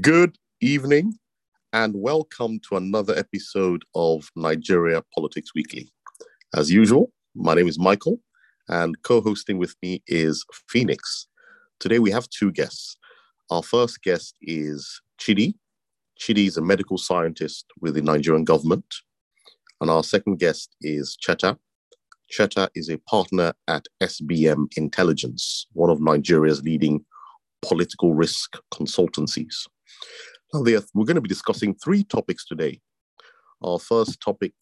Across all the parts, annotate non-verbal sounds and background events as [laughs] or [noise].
Good evening and welcome to another episode of Nigeria Politics Weekly. As usual, my name is Michael and co hosting with me is Phoenix. Today we have two guests. Our first guest is Chidi. Chidi is a medical scientist with the Nigerian government. And our second guest is Cheta. Cheta is a partner at SBM Intelligence, one of Nigeria's leading political risk consultancies. Now, we're going to be discussing three topics today. Our first topic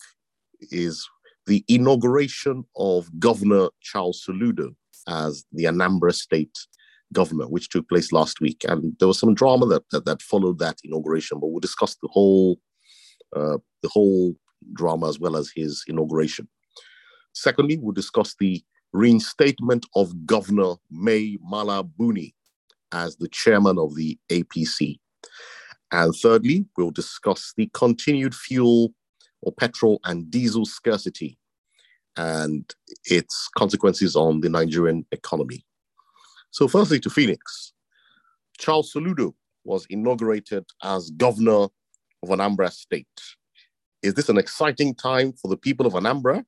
is the inauguration of Governor Charles Soludo as the Anambra State governor, which took place last week. And there was some drama that, that, that followed that inauguration, but we'll discuss the whole, uh, the whole drama as well as his inauguration. Secondly, we'll discuss the reinstatement of Governor Mai Mala Buni as the chairman of the APC. And thirdly, we'll discuss the continued fuel or petrol and diesel scarcity and its consequences on the Nigerian economy. So, firstly, to Phoenix, Charles Soludo was inaugurated as governor of Anambra State. Is this an exciting time for the people of Anambra,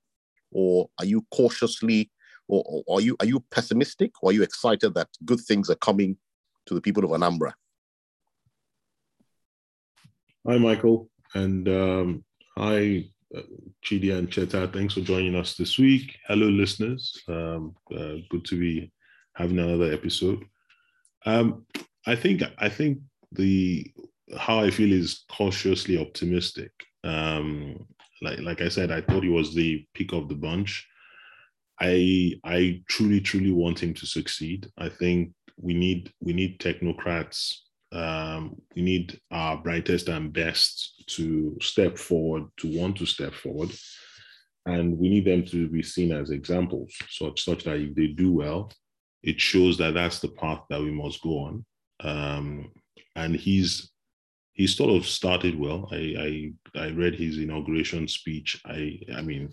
or are you cautiously, or, or are you are you pessimistic, or are you excited that good things are coming to the people of Anambra? Hi, Michael, and um, hi, uh, Chidi and Cheta. Thanks for joining us this week. Hello, listeners. Um, uh, good to be having another episode. Um, I think I think the how I feel is cautiously optimistic. Um, like like I said, I thought he was the pick of the bunch. I I truly truly want him to succeed. I think we need we need technocrats. Um, we need our brightest and best to step forward, to want to step forward, and we need them to be seen as examples, such such that if they do well, it shows that that's the path that we must go on. Um, and he's he sort of started well. I, I I read his inauguration speech. I I mean,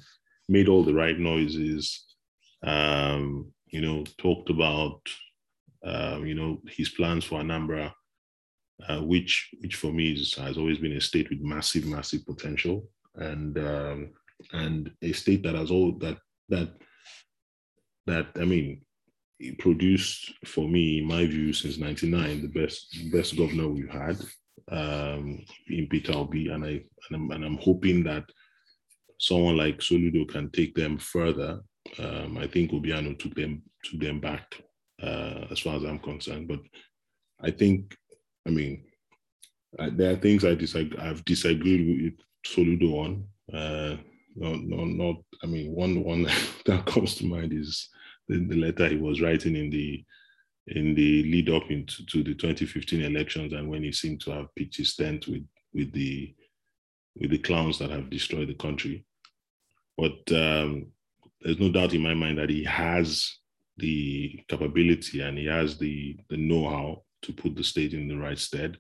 made all the right noises. Um, you know, talked about um, you know, his plans for Anambra, uh, which which for me is, has always been a state with massive, massive potential, and um, and a state that has all that that that I mean, produced for me, in my view, since '99, the best best governor we've had um, in Peter Obi, and I and I'm, and I'm hoping that someone like Soludo can take them further. Um, I think Obiano took them took them back uh, as far as I'm concerned. But I think, I mean, I, there are things I disagree, I've disagreed with Soludo on. Uh, not, not, not, I mean, one one [laughs] that comes to mind is the, the letter he was writing in the in the lead up into to the 2015 elections and when he seemed to have pitched his tent with with the with the clowns that have destroyed the country. But um, there's no doubt in my mind that he has the capability and he has the the know-how to put the state in the right stead.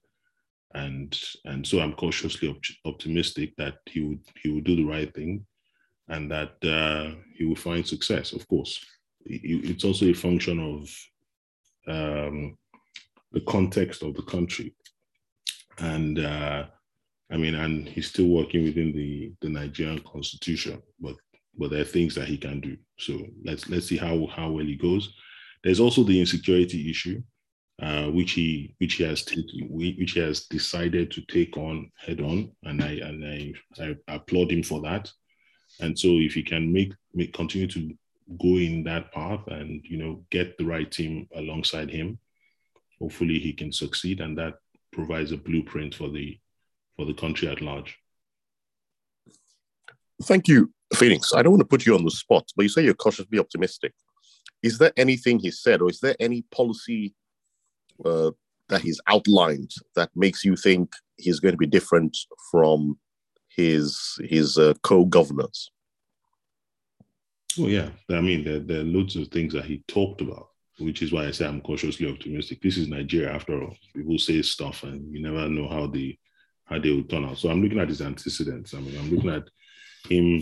And and so i'm cautiously op- optimistic that he would he would do the right thing and that uh, he will find success of course. It's also a function of um, the context of the country. And uh, i mean and he's still working within the the nigerian constitution but but there are things that he can do. So let's let's see how how well he goes. There's also the insecurity issue, uh, which he which he has taken, which he has decided to take on head on, and I and I, I applaud him for that. And so if he can make make continue to go in that path and you know get the right team alongside him, hopefully he can succeed, and that provides a blueprint for the for the country at large. Thank you, Phoenix. I don't want to put you on the spot, but you say you're cautiously optimistic. Is there anything he said, or is there any policy uh, that he's outlined that makes you think he's going to be different from his his uh, co-governors? Well, yeah. I mean, there, there are loads of things that he talked about, which is why I say I'm cautiously optimistic. This is Nigeria, after all. People say stuff, and you never know how they how they will turn out. So I'm looking at his antecedents. I mean, I'm looking at him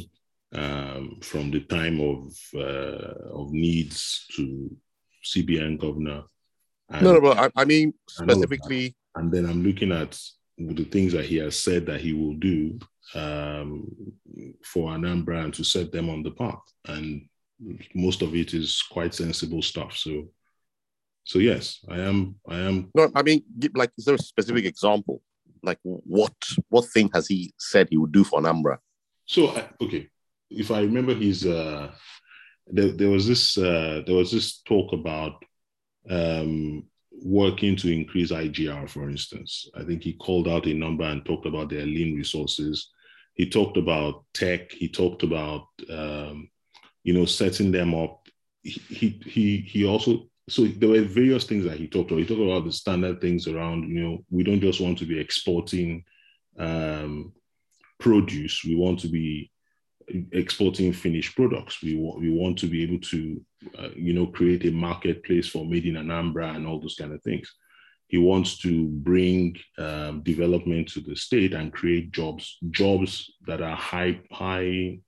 um, from the time of uh, of needs to CBN governor. no, no, but I, I mean specifically And then I'm looking at the things that he has said that he will do um, for Anambra and to set them on the path. And most of it is quite sensible stuff. So, so yes, I am. I am. No, I mean, like, is there a specific example? Like, what what thing has he said he would do for Anambra? So, okay, if I remember, his uh, there, there was this uh, there was this talk about um, working to increase IGR, for instance. I think he called out a number and talked about their lean resources. He talked about tech. He talked about um, you know setting them up. He he he also so there were various things that he talked about. He talked about the standard things around you know we don't just want to be exporting um, produce. We want to be exporting finished products. We we want to be able to, uh, you know, create a marketplace for made in Anambra and all those kind of things. He wants to bring um, development to the state and create jobs, jobs that are high high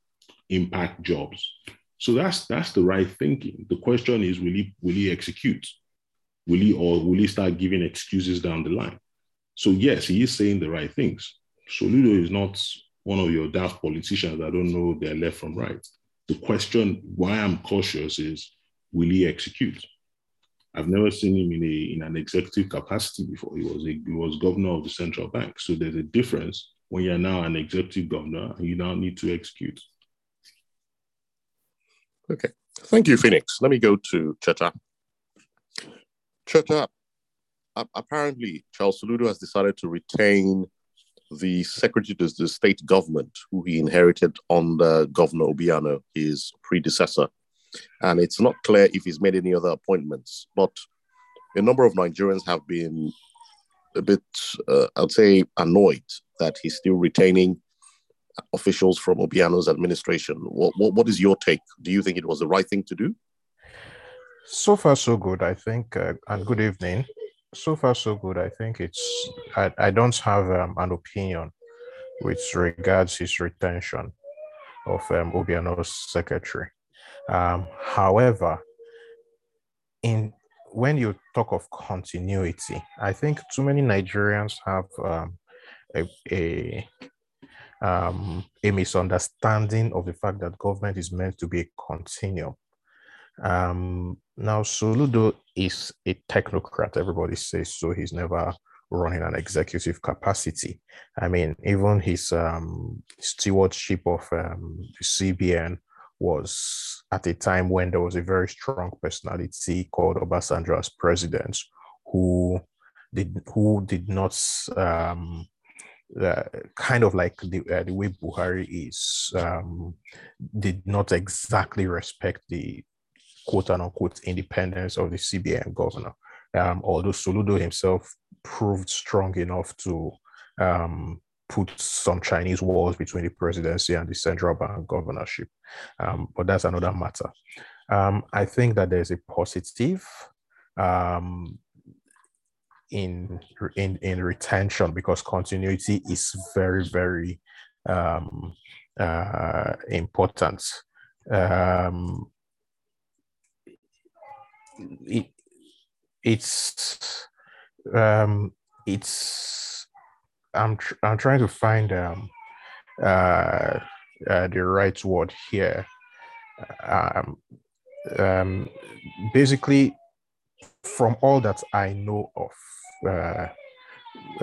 impact jobs. So that's that's the right thinking. The question is, will he will he execute? Will he or will he start giving excuses down the line? So yes, he is saying the right things. Soludo is not one of your daft politicians that don't know their left from right. The question why I'm cautious is will he execute? I've never seen him in a in an executive capacity before. He was a, he was governor of the central bank. So there's a difference when you're now an executive governor and you now need to execute. Okay. Thank you, Phoenix. Let me go to Cheta. Cheta, apparently Charles Soludo has decided to retain the secretary to the state government, who he inherited under Governor Obiano, his predecessor. And it's not clear if he's made any other appointments, but a number of Nigerians have been a bit, uh, I'd say, annoyed that he's still retaining officials from Obiano's administration. What, what, what is your take? Do you think it was the right thing to do? So far, so good, I think. Uh, and good evening so far so good. I think it's I, I don't have um, an opinion with regards his retention of um, Obiano's secretary. Um, however, in when you talk of continuity, I think too many Nigerians have um, a, a, um, a misunderstanding of the fact that government is meant to be a continuum. Um, now, Soludo is a technocrat. Everybody says so. He's never running an executive capacity. I mean, even his um, stewardship of um, the CBN was at a time when there was a very strong personality called Obasanjo as president, who did who did not um, uh, kind of like the, uh, the way Buhari is, um, did not exactly respect the quote unquote independence of the CBN governor. Um, although Soludo himself proved strong enough to um, put some Chinese walls between the presidency and the central bank governorship. Um, but that's another matter. Um, I think that there's a positive um, in, in, in retention because continuity is very, very um, uh, important. Um, it, it's um, it's I'm tr- I'm trying to find um, uh, uh, the right word here. Um, um, basically, from all that I know of, uh,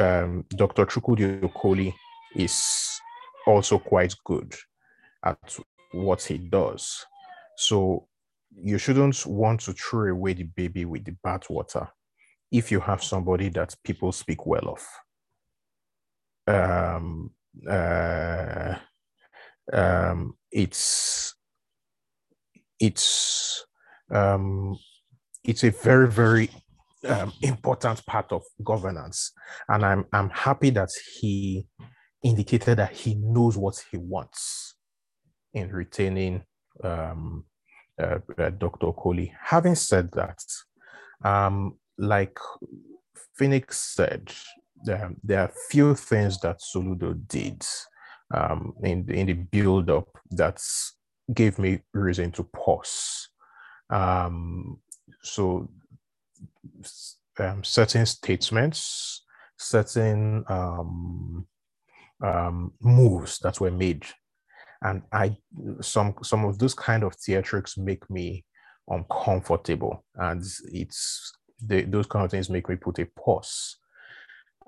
um, Dr. Chukwudi Okoli is also quite good at what he does. So you shouldn't want to throw away the baby with the bathwater if you have somebody that people speak well of. Um, uh, um, it's it's um, it's a very very um, important part of governance, and I'm I'm happy that he indicated that he knows what he wants in retaining um, uh, uh, Dr. Okoli. Having said that, um, like Phoenix said, um, there are few things that Soludo did um, in, in the build up that gave me reason to pause. Um, so, um, certain statements, certain um, moves that were made, and I some some of those kind of theatrics make me uncomfortable, and it's those kind of things make me put a pause.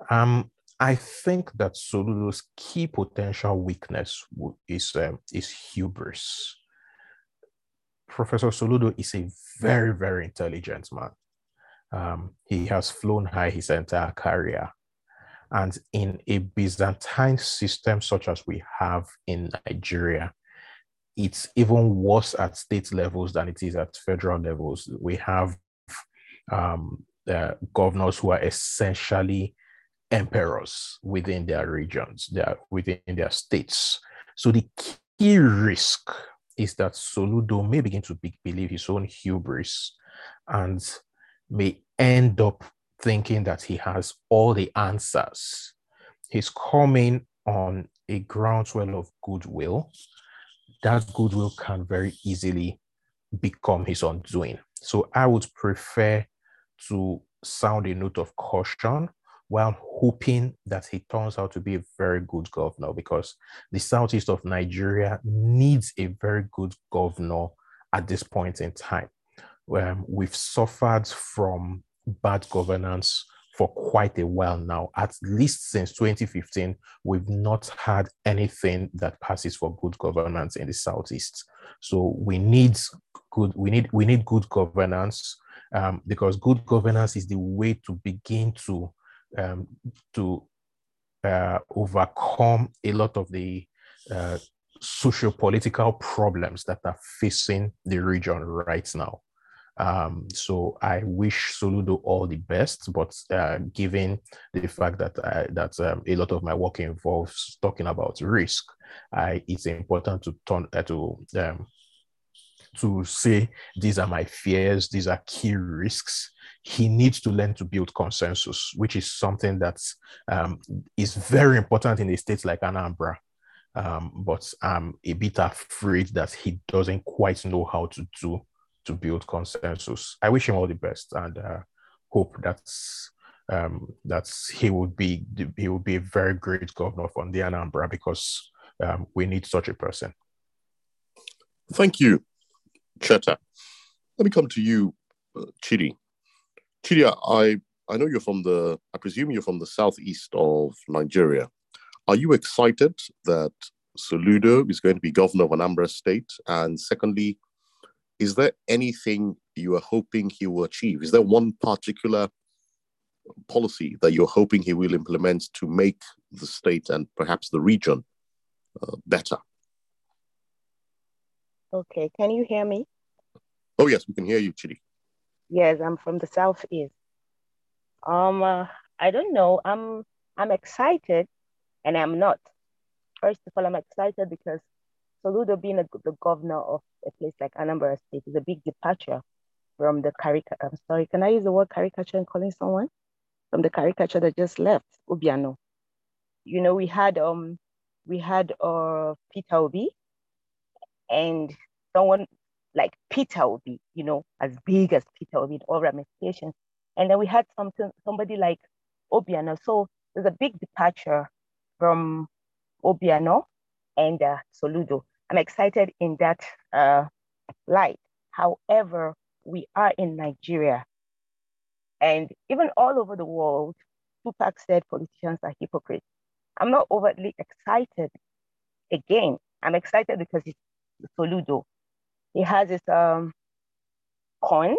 Um, I think that Soludo's key potential weakness is um, is hubris. Professor Soludo is a very very intelligent man. Um, he has flown high his entire career. And in a Byzantine system such as we have in Nigeria, it's even worse at state levels than it is at federal levels. We have um, uh, governors who are essentially emperors within their regions, their, within their states. So the key risk is that Soludo may begin to be, believe his own hubris and may end up thinking that he has all the answers. He's coming on a groundswell of goodwill. That goodwill can very easily become his undoing. So I would prefer to sound a note of caution while hoping that he turns out to be a very good governor because the southeast of Nigeria needs a very good governor at this point in time. Um, we've suffered from bad governance for quite a while now. At least since 2015, we've not had anything that passes for good governance in the southeast. So we need good. We need we need good governance um, because good governance is the way to begin to um, to uh, overcome a lot of the uh, socio-political problems that are facing the region right now. Um, so I wish Soludo all the best, but uh, given the fact that I, that um, a lot of my work involves talking about risk, I, it's important to turn uh, to um, to say these are my fears, these are key risks. He needs to learn to build consensus, which is something that um, is very important in a state like Anambra. Um, but I'm a bit afraid that he doesn't quite know how to do to build consensus. I wish him all the best and uh, hope that's um, that he would be he would be a very great governor from the Anambra because um, we need such a person. Thank you, Cheta. Let me come to you, uh, Chidi. Chidi, I I know you're from the I presume you're from the southeast of Nigeria. Are you excited that Soludo is going to be governor of Anambra State? And secondly, is there anything you are hoping he will achieve? Is there one particular policy that you're hoping he will implement to make the state and perhaps the region uh, better? Okay, can you hear me? Oh yes, we can hear you, Chidi. Yes, I'm from the southeast. Um, uh, I don't know. I'm I'm excited, and I'm not. First of all, I'm excited because Soludo being a, the governor of a place like Anambra State is a big departure from the caricature. I'm sorry, can I use the word caricature in calling someone? From the caricature that just left, Obiano. You know, we had um we had uh Peter Obi and someone like Peter Obi, you know, as big as Peter Obi, in all ramifications. And then we had something somebody like Obiano. So there's a big departure from Obiano and uh, Soludo. I'm excited in that uh, light. However, we are in Nigeria. And even all over the world, Tupac said politicians are hypocrites. I'm not overtly excited. Again, I'm excited because it's Soludo. He has his um, cons,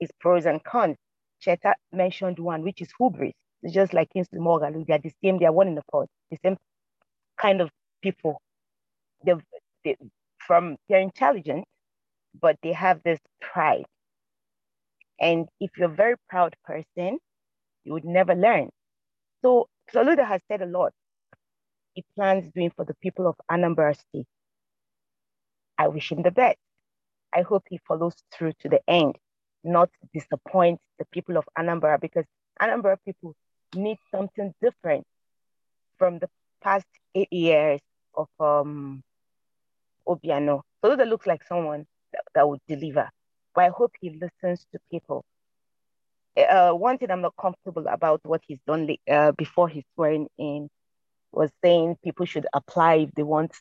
his pros and cons. Cheta mentioned one, which is hubris. It's just like Kingsley Moghalu. They are the same, they are one in the pot, the same kind of people they they, from they're intelligent, but they have this pride. And if you're a very proud person, you would never learn. So Soludo has said a lot. He plans doing for the people of Anambra State. I wish him the best. I hope he follows through to the end, not disappoint the people of Anambra because Anambra people need something different from the past eight years of um, Obiano. So that looks like someone that, that would deliver. But I hope he listens to people. uh, one thing I'm not comfortable about what he's done uh, before he's swearing in was saying people should apply if they want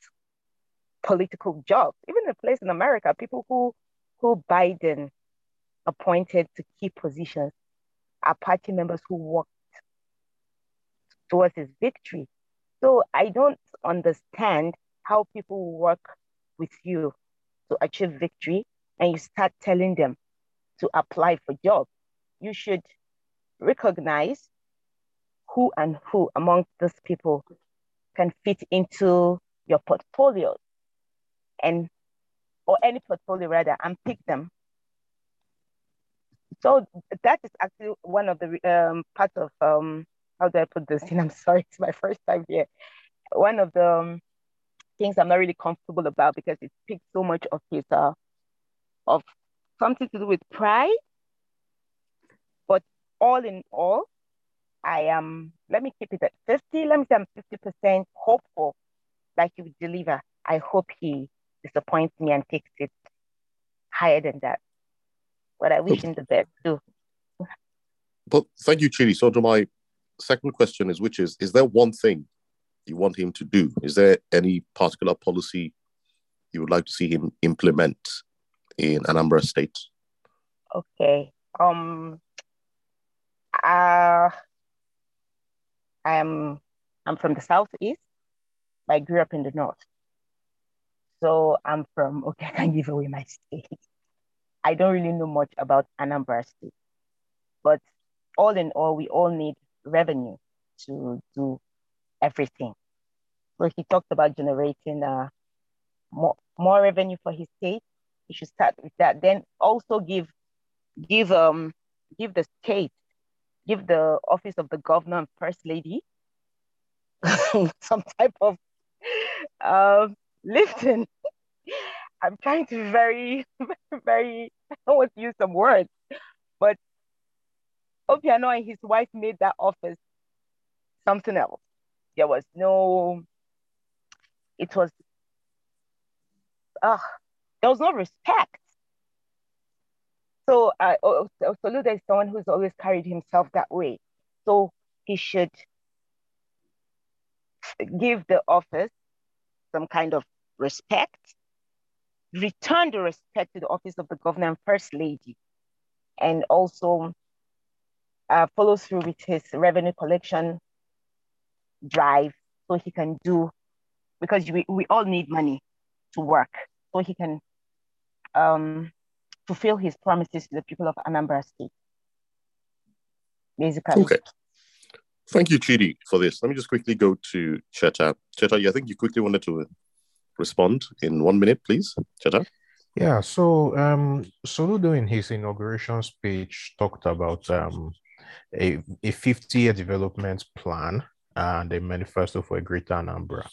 political jobs. Even the place in America, people who who Biden appointed to key positions are party members who worked towards his victory. So I don't understand how people work with you to achieve victory and you start telling them to apply for jobs. You should recognize who and who among those people can fit into your portfolio and or any portfolio rather and pick them so that is actually one of the um, parts of um, how do I put this in? [laughs] I'm sorry, it's my first time here. One of the um, things I'm not really comfortable about because it speaks so much of his uh, of something to do with pride. But all in all, I am. Let me keep it at fifty. Let me say I'm fifty percent hopeful that he will deliver. I hope he disappoints me and takes it higher than that. But I wish him the best too. But thank you, Chidi. So to my second question is, which is, is there one thing you want him to do? Is there any particular policy you would like to see him implement in Anambra State? Okay. Um. Uh, I'm I'm from the southeast. I grew up in the north. So I'm from [laughs] okay, I can give away my state. I don't really know much about Anambra State. But all in all, we all need revenue to do everything. So he talked about generating uh, more, more revenue for his state. He should start with that. Then also give give um give the state, give the office of the governor and first lady [laughs] some type of uh, lifting [laughs] I'm trying to very, [laughs] very, I want to use some words, Obiano and his wife made that office something else. There was no, it was, uh, there was no respect. So uh, Soludo is someone who's always carried himself that way. So he should give the office some kind of respect return the respect to the office of the governor and first lady, and also uh, follow through with his revenue collection drive so he can do, because we, we all need money to work, so he can um, fulfill his promises to the people of Anambra State. Basically. Okay. Thank you, Chidi, for this. Let me just quickly go to Cheta. Cheta, I think you quickly wanted to respond in one minute, please, Cheta? Yeah, so um, Soludo in his inauguration speech talked about um, a, a 50 year development plan and a manifesto for a greater Anambra.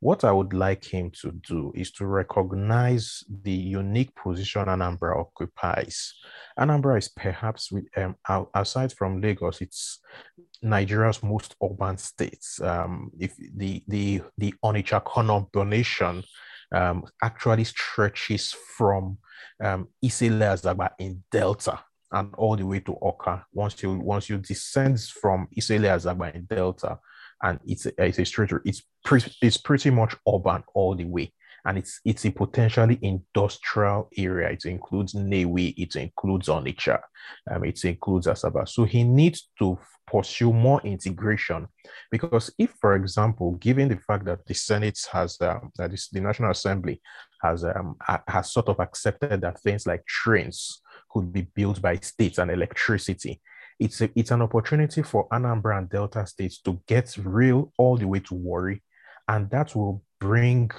What I would like him to do is to recognize the unique position Anambra occupies. Anambra is perhaps, with, um, aside from Lagos, it's Nigeria's most urban states. Um, if the the the Onitsha conurbation um, actually stretches from um, Isele Asaba in Delta and all the way to Awka. Once you once you descend from Isele Asaba in Delta, and it's a, it's a straight it's pretty it's pretty much urban all the way and it's it's a potentially industrial area. It includes Nnewi, it includes Onitsha, um, it includes Asaba. So he needs to pursue more integration because if, for example, given the fact that the Senate has um, that the National Assembly has um, has sort of accepted that things like trains could be built by states and electricity. It's, a, it's an opportunity for Anambra and Delta states to get real all the way to Warri, and that will bring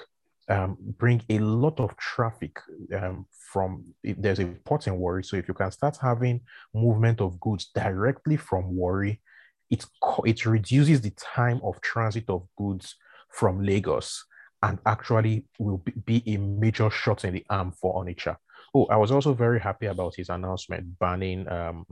um, bring a lot of traffic um, from there's a port in Warri. So if you can start having movement of goods directly from Warri, it it reduces the time of transit of goods from Lagos and actually will be, a major shot in the arm for Onitsha. Oh, I was also very happy about his announcement banning um,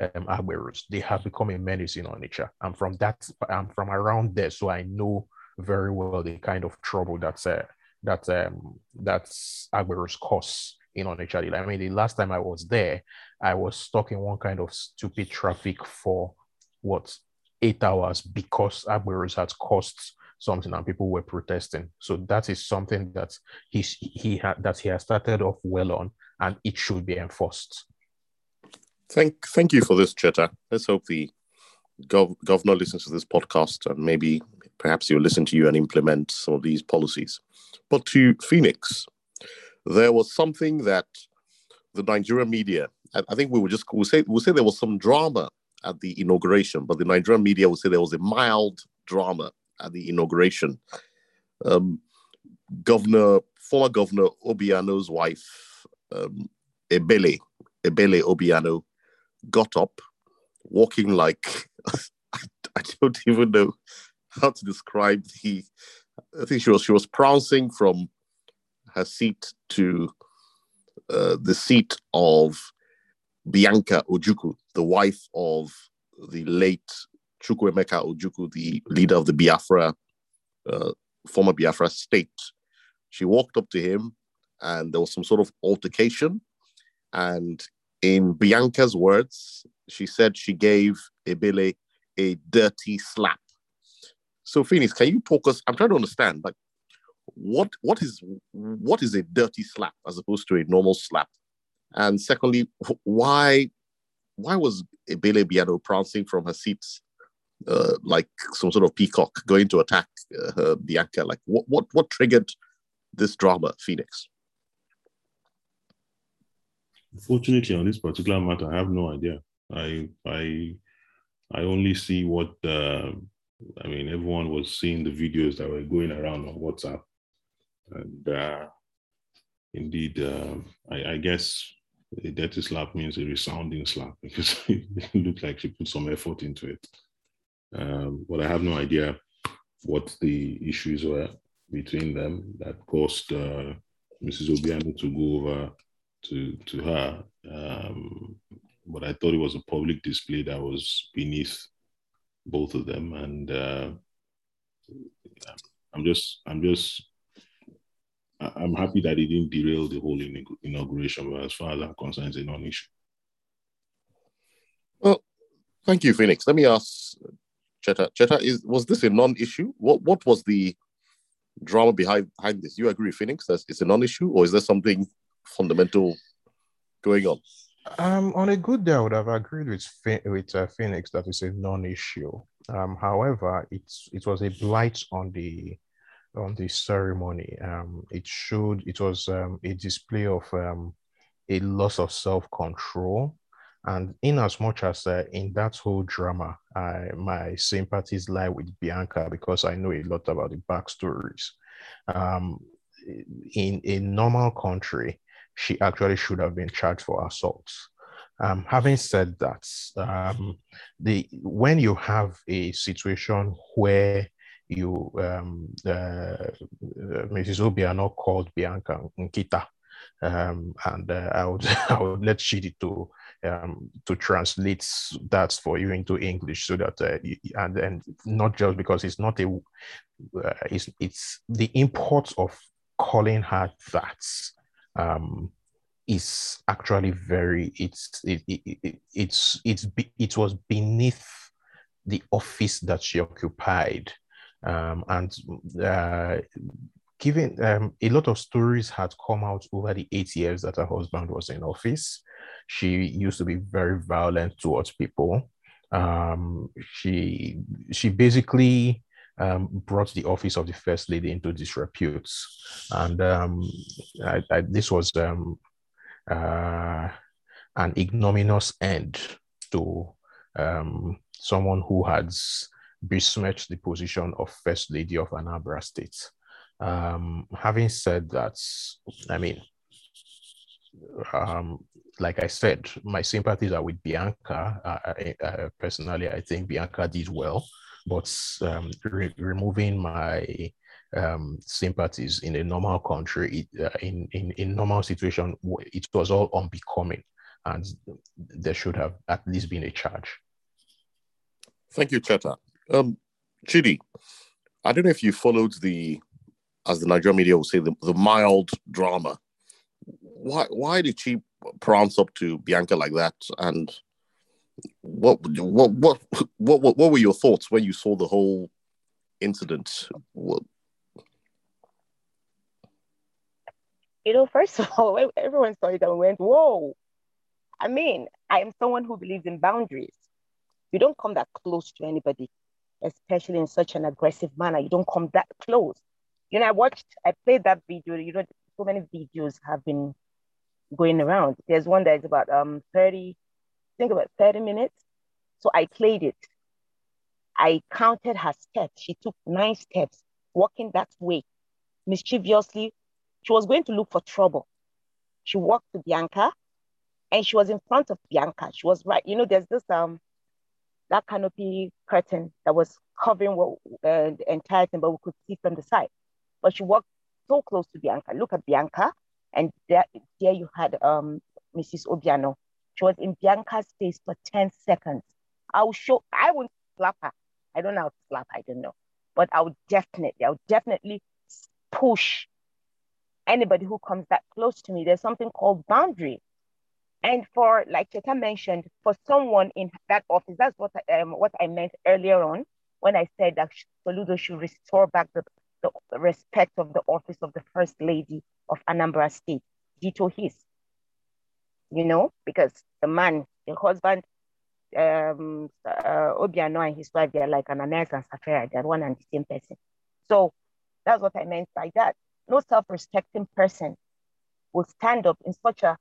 um Agberos. They have become a menace in Onitsha. I'm from that. I'm from around there, so I know very well the kind of trouble that's uh, that um, that's Agberos cause in Onitsha. I mean, the last time I was there, I was stuck in one kind of stupid traffic for what eight hours because Agberos had cost something and people were protesting. So that is something that he he had that he has started off well on, and it should be enforced. Thank thank you for this, Cheta. Let's hope the gov- governor listens to this podcast and maybe perhaps he'll listen to you and implement some of these policies. But to Phoenix, there was something that the Nigerian media, I, I think we would just we'll say we'll say there was some drama at the inauguration, but the Nigerian media would say there was a mild drama at the inauguration. Um, Governor, former Governor Obiano's wife, um, Ebele, Ebele Obiano, got up, walking like [laughs] I don't even know how to describe the. I think she was she was prancing from her seat to uh, the seat of Bianca Ojukwu, the wife of the late Chukwuemeka Ojukwu, the leader of the Biafra, uh, former Biafra state. She walked up to him and there was some sort of altercation. And in Bianca's words, she said she gave Ebele a dirty slap. So, Phoenix, can you talk us? I'm trying to understand, like, what what is what is a dirty slap as opposed to a normal slap? And secondly, why why was Ebele Obiano prancing from her seats uh, like some sort of peacock going to attack uh, Bianca? Like what, what what triggered this drama, Phoenix? Unfortunately, on this particular matter, I have no idea. I I I only see what uh, I mean. Everyone was seeing the videos that were going around on WhatsApp, and uh, indeed, uh, I, I guess a dirty slap means a resounding slap because [laughs] it looked like she put some effort into it. Um, but I have no idea what the issues were between them that caused uh, Mrs. Obiano to go over to to her. Um, but I thought it was a public display that was beneath both of them, and uh, I'm just I'm just I'm happy that it didn't derail the whole inauguration, but as far as I'm concerned, it's a non-issue. Well, thank you, Phoenix. Let me ask Cheta. Cheta, is was this a non-issue? What what was the drama behind behind this? You agree, Phoenix? That it's a non-issue, or is there something fundamental going on? Um, on a good day, I would have agreed with with uh, Phoenix that it's a non-issue. Um, however, it's it was a blight on the on the ceremony. Um, it showed it was um, a display of um, a loss of self control. And in as much as uh, in that whole drama, I, my sympathies lie with Bianca because I know a lot about the backstories. Um, in a normal country, she actually should have been charged for assault. Um, having said that, um, the when you have a situation where you um, uh, Mrs. Obiano called Bianca Nkita, um, and uh, I would [laughs] I would let Chidi to um, to translate that for you into English so that uh, and then not just because it's not a uh, it's it's the import of calling her that um, is actually very it's it, it, it, it's it's it was beneath the office that she occupied um, and uh, given um, a lot of stories had come out over the eight years that her husband was in office. She used to be very violent towards people. Um, she she basically um, brought the office of the first lady into disrepute, and um, I, I, this was um, uh, an ignominious end to um, someone who had besmirched the position of First Lady of Anambra State. Um, having said that, I mean, um, like I said, my sympathies are with Bianca. Personally, I think Bianca did well, but um, re- removing my um, sympathies in a normal country, it, uh, in, in in normal situation, it was all unbecoming, and there should have at least been a charge. Thank you, Cheta. Um, Chidi, I don't know if you followed the, as the Nigerian media will say, the, the mild drama. why why did she prance up to Bianca like that? And what what what what what, were your thoughts when you saw the whole incident? What... You know, first of all, [laughs] everyone saw it and went, "Whoa!" I mean, I am someone who believes in boundaries. You don't come that close to anybody, especially in such an aggressive manner. You don't come that close. You know, I watched, I played that video. You know, so many videos have been going around. There's one that's about um 30, I think about 30 minutes. So I played it. I counted her steps. She took nine steps, walking that way, mischievously. She was going to look for trouble. She walked to Bianca and she was in front of Bianca. She was right. You know, there's this um that canopy curtain that was covering what uh, the entire thing, but we could see from the side. But she walked so close to Bianca. Look at Bianca, and there, there you had um Mrs. Obiano. She was in Bianca's face for 10 seconds. I'll show, I won't slap her. I don't know how to slap, I don't know. But I'll definitely, I'll definitely push anybody who comes that close to me. There's something called boundary. And for, like Cheta mentioned, for someone in that office, that's what I, um, what I meant earlier on when I said that Soludo should restore back the, the respect of the office of the First Lady of Anambra State, Dito his. You know, because the man, the husband, um, uh, Obiano and his wife, they're like an and Sapphira, they're one and the same person. So that's what I meant by that. No self-respecting person will stand up in such a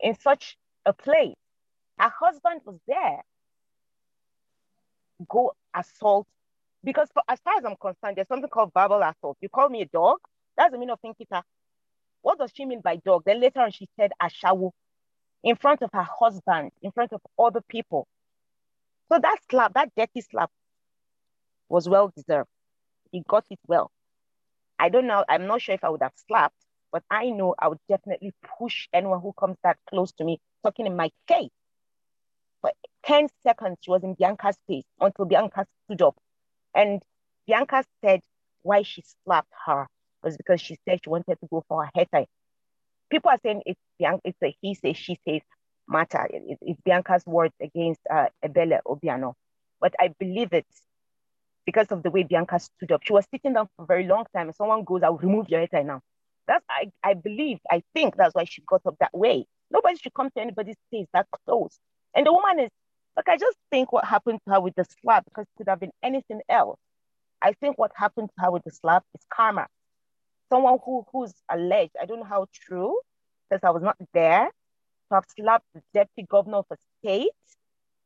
in such a place. Her husband was there. Go assault because for, as far as I'm concerned, there's something called verbal assault. You call me a dog, that's the meaning of Finkita. What does she mean by dog? Then later on, she said ashawo in front of her husband, in front of other people. So that slap, that dirty slap, was well deserved. He got it well. I don't know, I'm not sure if I would have slapped, but I know I would definitely push anyone who comes that close to me, talking in my face. For 10 seconds, she was in Bianca's face until Bianca stood up. And Bianca said why she slapped her was because she said she wanted to go for a hair tie people are saying it's Bianca, it's a he says, she says matter. It, it's Bianca's words against uh, Ebele Obiano. But I believe it because of the way Bianca stood up. She was sitting down for a very long time. And someone goes, I'll remove your head right now. That's I, I believe, I think that's why she got up that way. Nobody should come to anybody's face that close. And the woman is like, I just think what happened to her with the slap, because it could have been anything else. I think what happened to her with the slap is karma someone who who's alleged, I don't know how true, because I was not there, to have slapped the deputy governor of a state,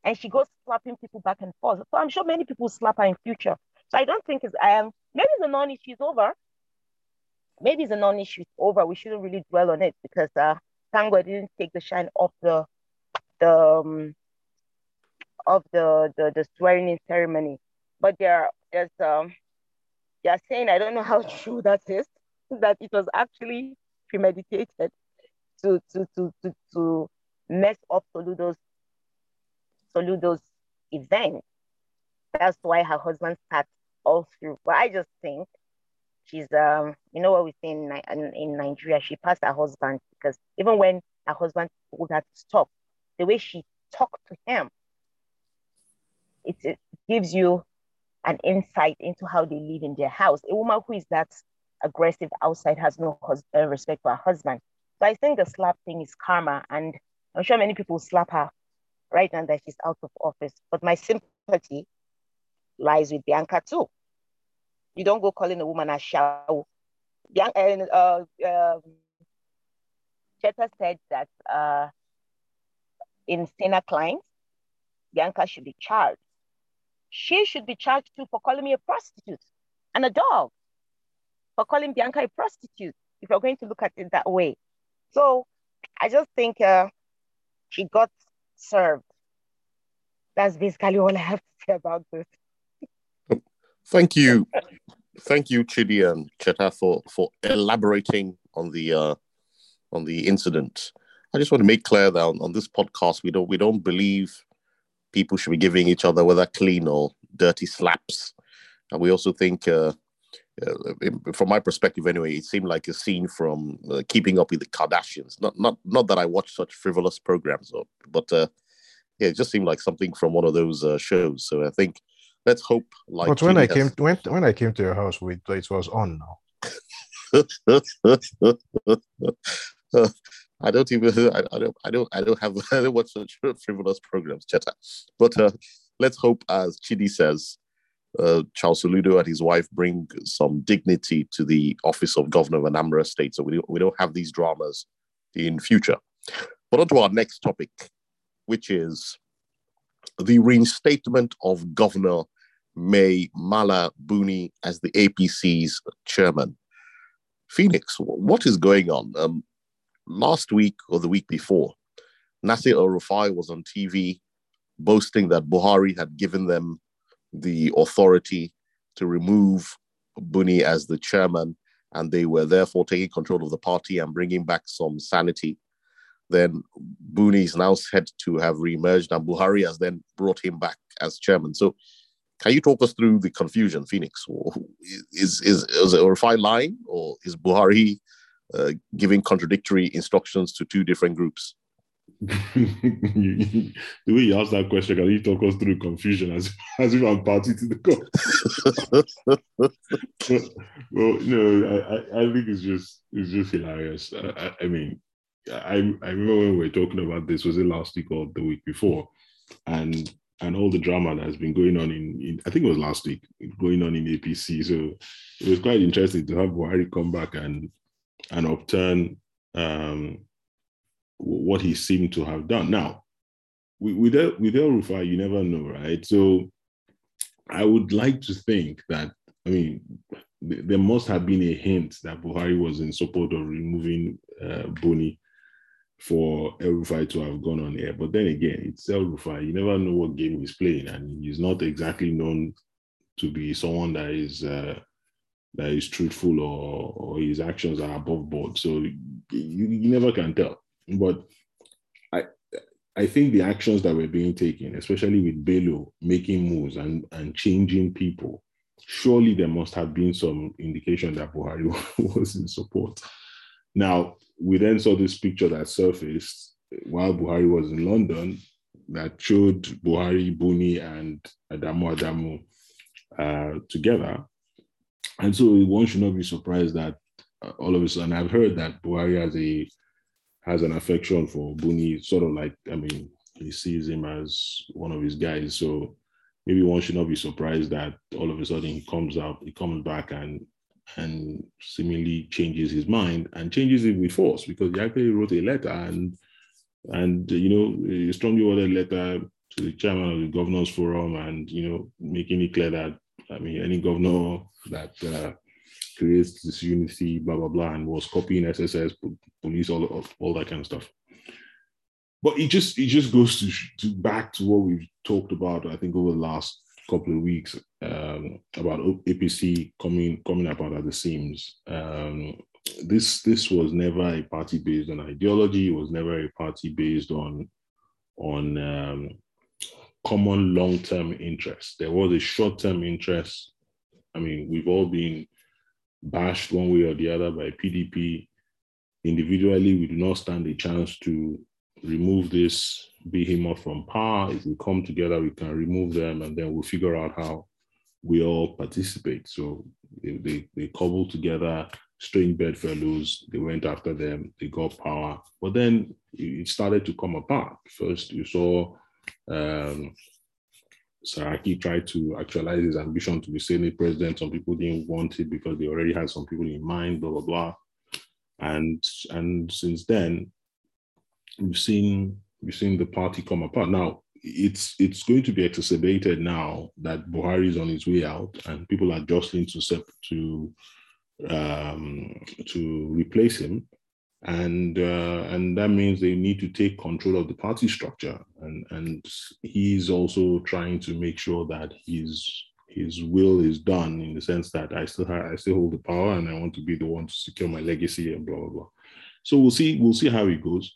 and she goes slapping people back and forth. So I'm sure many people slap her in future. So I don't think it's I am maybe the non-issue is over. Maybe the non-issue is over. We shouldn't really dwell on it because uh Tango didn't take the shine off the the um, of the, the the swearing in ceremony. But there there's um they're saying I don't know how [laughs] true that is, that it was actually premeditated to to to to, to mess up Soludo's Soludo's event. That's why her husband sat all through. But I just think she's um you know what we say in, in, Nigeria, she passed her husband because even when her husband told her to stop, the way she talked to him, it, it gives you an insight into how they live in their house. A woman who is that aggressive outside has no uh, respect for her husband. So I think the slap thing is karma, and I'm sure many people slap her right now that she's out of office. But my sympathy lies with Bianca too. You don't go calling a woman a shao. Bianca, uh, uh, Cheta said that uh, in Sena clients, Bianca should be charged. She should be charged too for calling me a prostitute and a dog calling Bianca a prostitute, if you're going to look at it that way. So I just think uh, she got served. That's basically all I have to say about this. Thank you. Thank you, Chidi and Cheta, for, for elaborating on the uh, on the incident. I just want to make clear that on, on this podcast, we don't we don't believe people should be giving each other whether clean or dirty slaps. And we also think uh, uh, from my perspective anyway, it seemed like a scene from uh, Keeping Up with the Kardashians. Not not not that I watch such frivolous programs, or, but uh, yeah, it just seemed like something from one of those uh, shows. So I think let's hope. Like, but when I came when when I came to your house, we it was on now. [laughs] I don't even I, I, don't I don't I don't have [laughs] I don't watch such [laughs] frivolous programs, Cheta. But uh, let's hope, as Chidi says, uh, Charles Soludo and his wife bring some dignity to the office of governor of Anambra State, so we don't, we don't have these dramas in future. But on to our next topic, which is the reinstatement of Governor Mai Mala Buni as the APC's chairman. Phoenix, what is going on? Um, last week or the week before, Nasir Rufai was on TV boasting that Buhari had given them the authority to remove Buni as the chairman, and they were therefore taking control of the party and bringing back some sanity. Then Buni is now said to have re-emerged, and Buhari has then brought him back as chairman. So, can you talk us through the confusion, Phoenix? Is is is it El Rufai lying, or is Buhari uh, giving contradictory instructions to two different groups? The way you ask that question, can you talk us through confusion as, as if I'm party to the call? [laughs] well, no, I, I think it's just it's just hilarious. I, I, mean, I I remember when we were talking about this, was it last week or the week before? And and all the drama that has been going on in, in I think it was last week, going on in APC. So it was quite interesting to have Buhari come back and and upturn um, what he seemed to have done. Now, with with El Rufai, you never know, right? So I would like to think that, I mean, there must have been a hint that Buhari was in support of removing uh, Buni for El Rufai to have gone on air. But then again, it's El Rufai. You never know what game he's playing, and he's not exactly known to be someone that is uh, that is truthful or, or his actions are above board. So you, you never can tell. But I I think the actions that were being taken, especially with Bello making moves and, and changing people, surely there must have been some indication that Buhari [laughs] was in support. Now, we then saw this picture that surfaced while Buhari was in London that showed Buhari, Buni, and Adamu Adamu uh, together. And so one should not be surprised that uh, all of a sudden, I've heard that Buhari has a has an affection for Buni, sort of like, I mean, he sees him as one of his guys. So maybe one should not be surprised that all of a sudden he comes out, he comes back and and seemingly changes his mind and changes it with force because he actually wrote a letter and and you know a strongly worded letter to the chairman of the governors forum and you know making it clear that I mean any governor that uh, creates this unity, blah blah blah, and was copying SSS, police, all all that kind of stuff. But it just it just goes to, to back to what we've talked about. I think over the last couple of weeks um, about APC coming coming apart at the seams. Um, this this was never a party based on ideology. It was never a party based on on um, common long term interest. There was a short term interest. I mean, we've all been bashed one way or the other by PDP. Individually, we do not stand a chance to remove this behemoth from power. If we come together, we can remove them and then we'll figure out how we all participate. So they, they, they cobbled together strange bedfellows. They went after them. They got power. But then it started to come apart. First, you saw um, Saraki tried to actualize his ambition to be Senate president. Some people didn't want it because they already had some people in mind, blah, blah, blah. And and since then, we've seen we've seen the party come apart. Now it's it's going to be exacerbated now that Buhari is on his way out and people are jostling to to um, to replace him and uh, and that means they need to take control of the party structure and and he's also trying to make sure that his his will is done in the sense that I still have, I still hold the power and I want to be the one to secure my legacy and blah blah blah. So we'll see we'll see how it goes.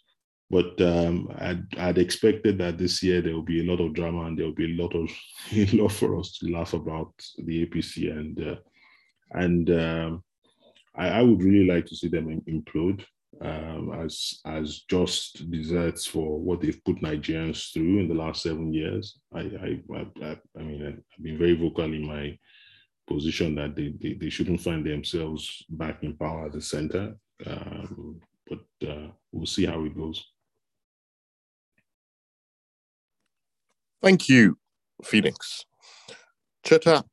But um, I'd, I'd expected that this year there will be a lot of drama and there will be a lot of [laughs] a lot for us to laugh about the APC and uh, and um, I, I, would really like to see them implode um, as as just desserts for what they've put Nigerians through in the last seven years. I I, I, I mean I've been very vocal in my position that they, they, they shouldn't find themselves back in power at the center. Um, but uh, we'll see how it goes. Thank you, Phoenix. Cheta,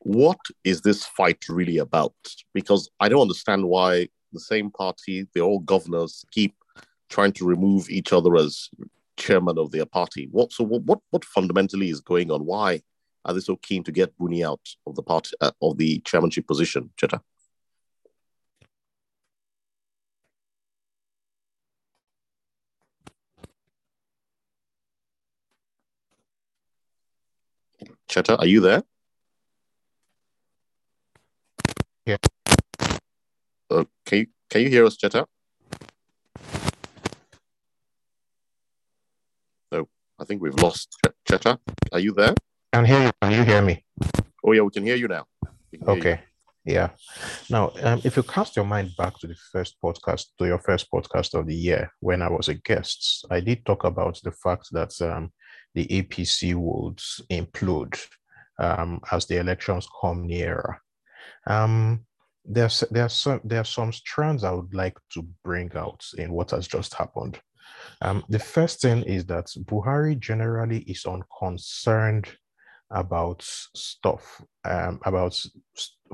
what is this fight really about? Because I don't understand why the same party, the old governors, keep trying to remove each other as chairman of their party. What so what what fundamentally is going on? Why are they so keen to get Buni out of the party uh, of the chairmanship position, Cheta? Cheta, are you there? Yeah. Can you can you hear us, Cheta? No, I think we've lost Cheta. Are you there? Can hear you. Can you hear me? Oh yeah, we can hear you now. Okay. You. Yeah. Now, um, if you cast your mind back to the first podcast, to your first podcast of the year, when I was a guest, I did talk about the fact that um, the APC would implode um, as the elections come nearer. Um, there's there's some there are some strands I would like to bring out in what has just happened. Um, the first thing is that Buhari generally is unconcerned about stuff, um, about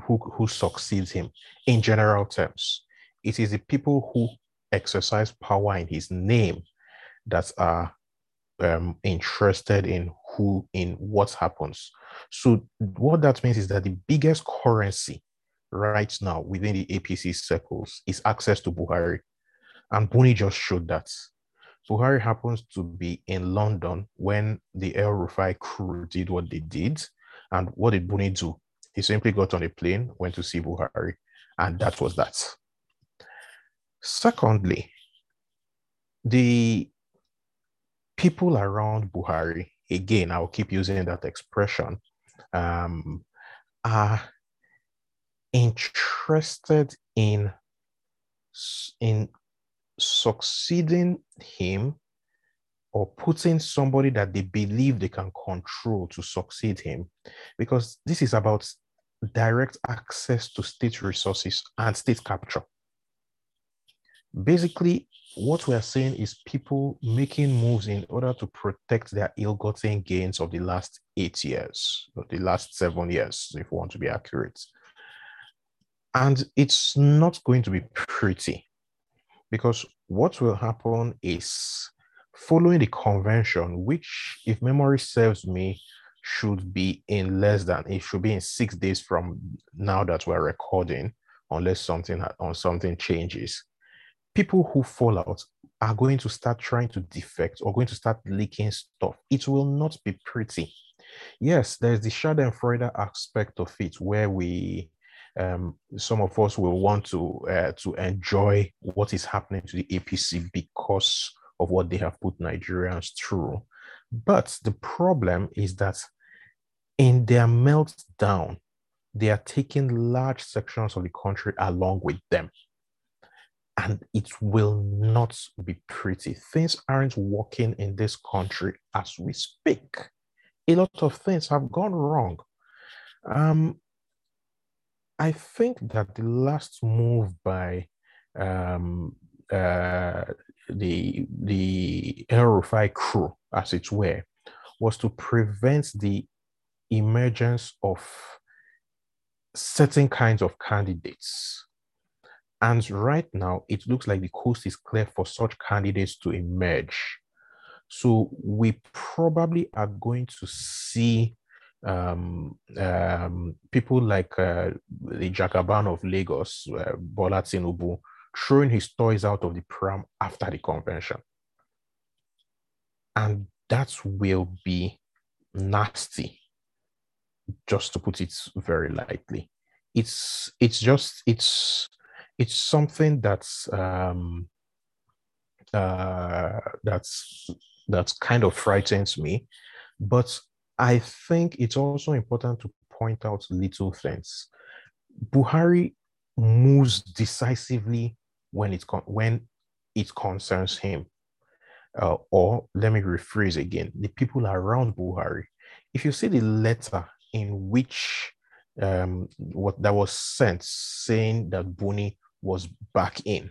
who, who succeeds him in general terms. It is the people who exercise power in his name that are um, interested in who, in what happens. So, what that means is that the biggest currency right now within the APC circles is access to Buhari. And Buni just showed that. Buhari happens to be in London when the El Rufai crew did what they did. And what did Buni do? He simply got on a plane, went to see Buhari, and that was that. Secondly, the people around Buhari, again, I'll keep using that expression, um, are interested in, in succeeding him or putting somebody that they believe they can control to succeed him because this is about direct access to state resources and state capture. Basically, what we are saying is people making moves in order to protect their ill-gotten gains of the last eight years, or the last seven years, if we want to be accurate. And it's not going to be pretty because what will happen is following the convention, which, if memory serves me, should be in less than it should be in six days from now that we're recording, unless something on something changes. People who fall out are going to start trying to defect or going to start leaking stuff. It will not be pretty. Yes, there's the Schadenfreude aspect of it where we um, some of us will want to uh, to enjoy what is happening to the APC because of what they have put Nigerians through. But the problem is that in their meltdown, they are taking large sections of the country along with them. And it will not be pretty. Things aren't working in this country as we speak. A lot of things have gone wrong. Um, I think that the last move by um, uh, the the El crew, as it were, was to prevent the emergence of certain kinds of candidates. And right now, it looks like the coast is clear for such candidates to emerge. So we probably are going to see um, um, people like uh, the Jagaban of Lagos, uh, Bola Tinubu, throwing his toys out of the pram after the convention. And that will be nasty, just to put it very lightly. It's it's just it's it's something that's um, uh, that's that's kind of frightens me, but I think it's also important to point out little things. Buhari moves decisively when it con- when it concerns him. Uh, or let me rephrase again: the people around Buhari. If you see the letter in which um, what that was sent saying that Buni was back in,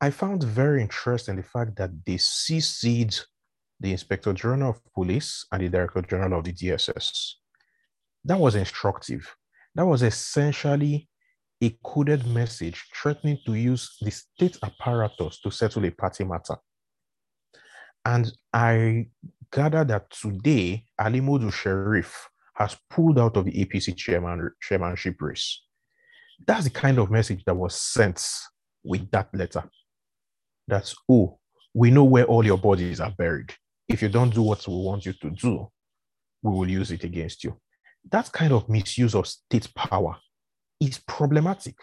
I found very interesting the fact that they CC'd the Inspector General of Police and the Director General of the DSS. That was instructive. That was essentially a coded message threatening to use the state apparatus to settle a party matter. And I gather that today, Ali Sheriff has pulled out of the APC chairman, chairmanship race. That's the kind of message that was sent with that letter. That's, oh, we know where all your bodies are buried. If you don't do what we want you to do, we will use it against you. That kind of misuse of state power is problematic.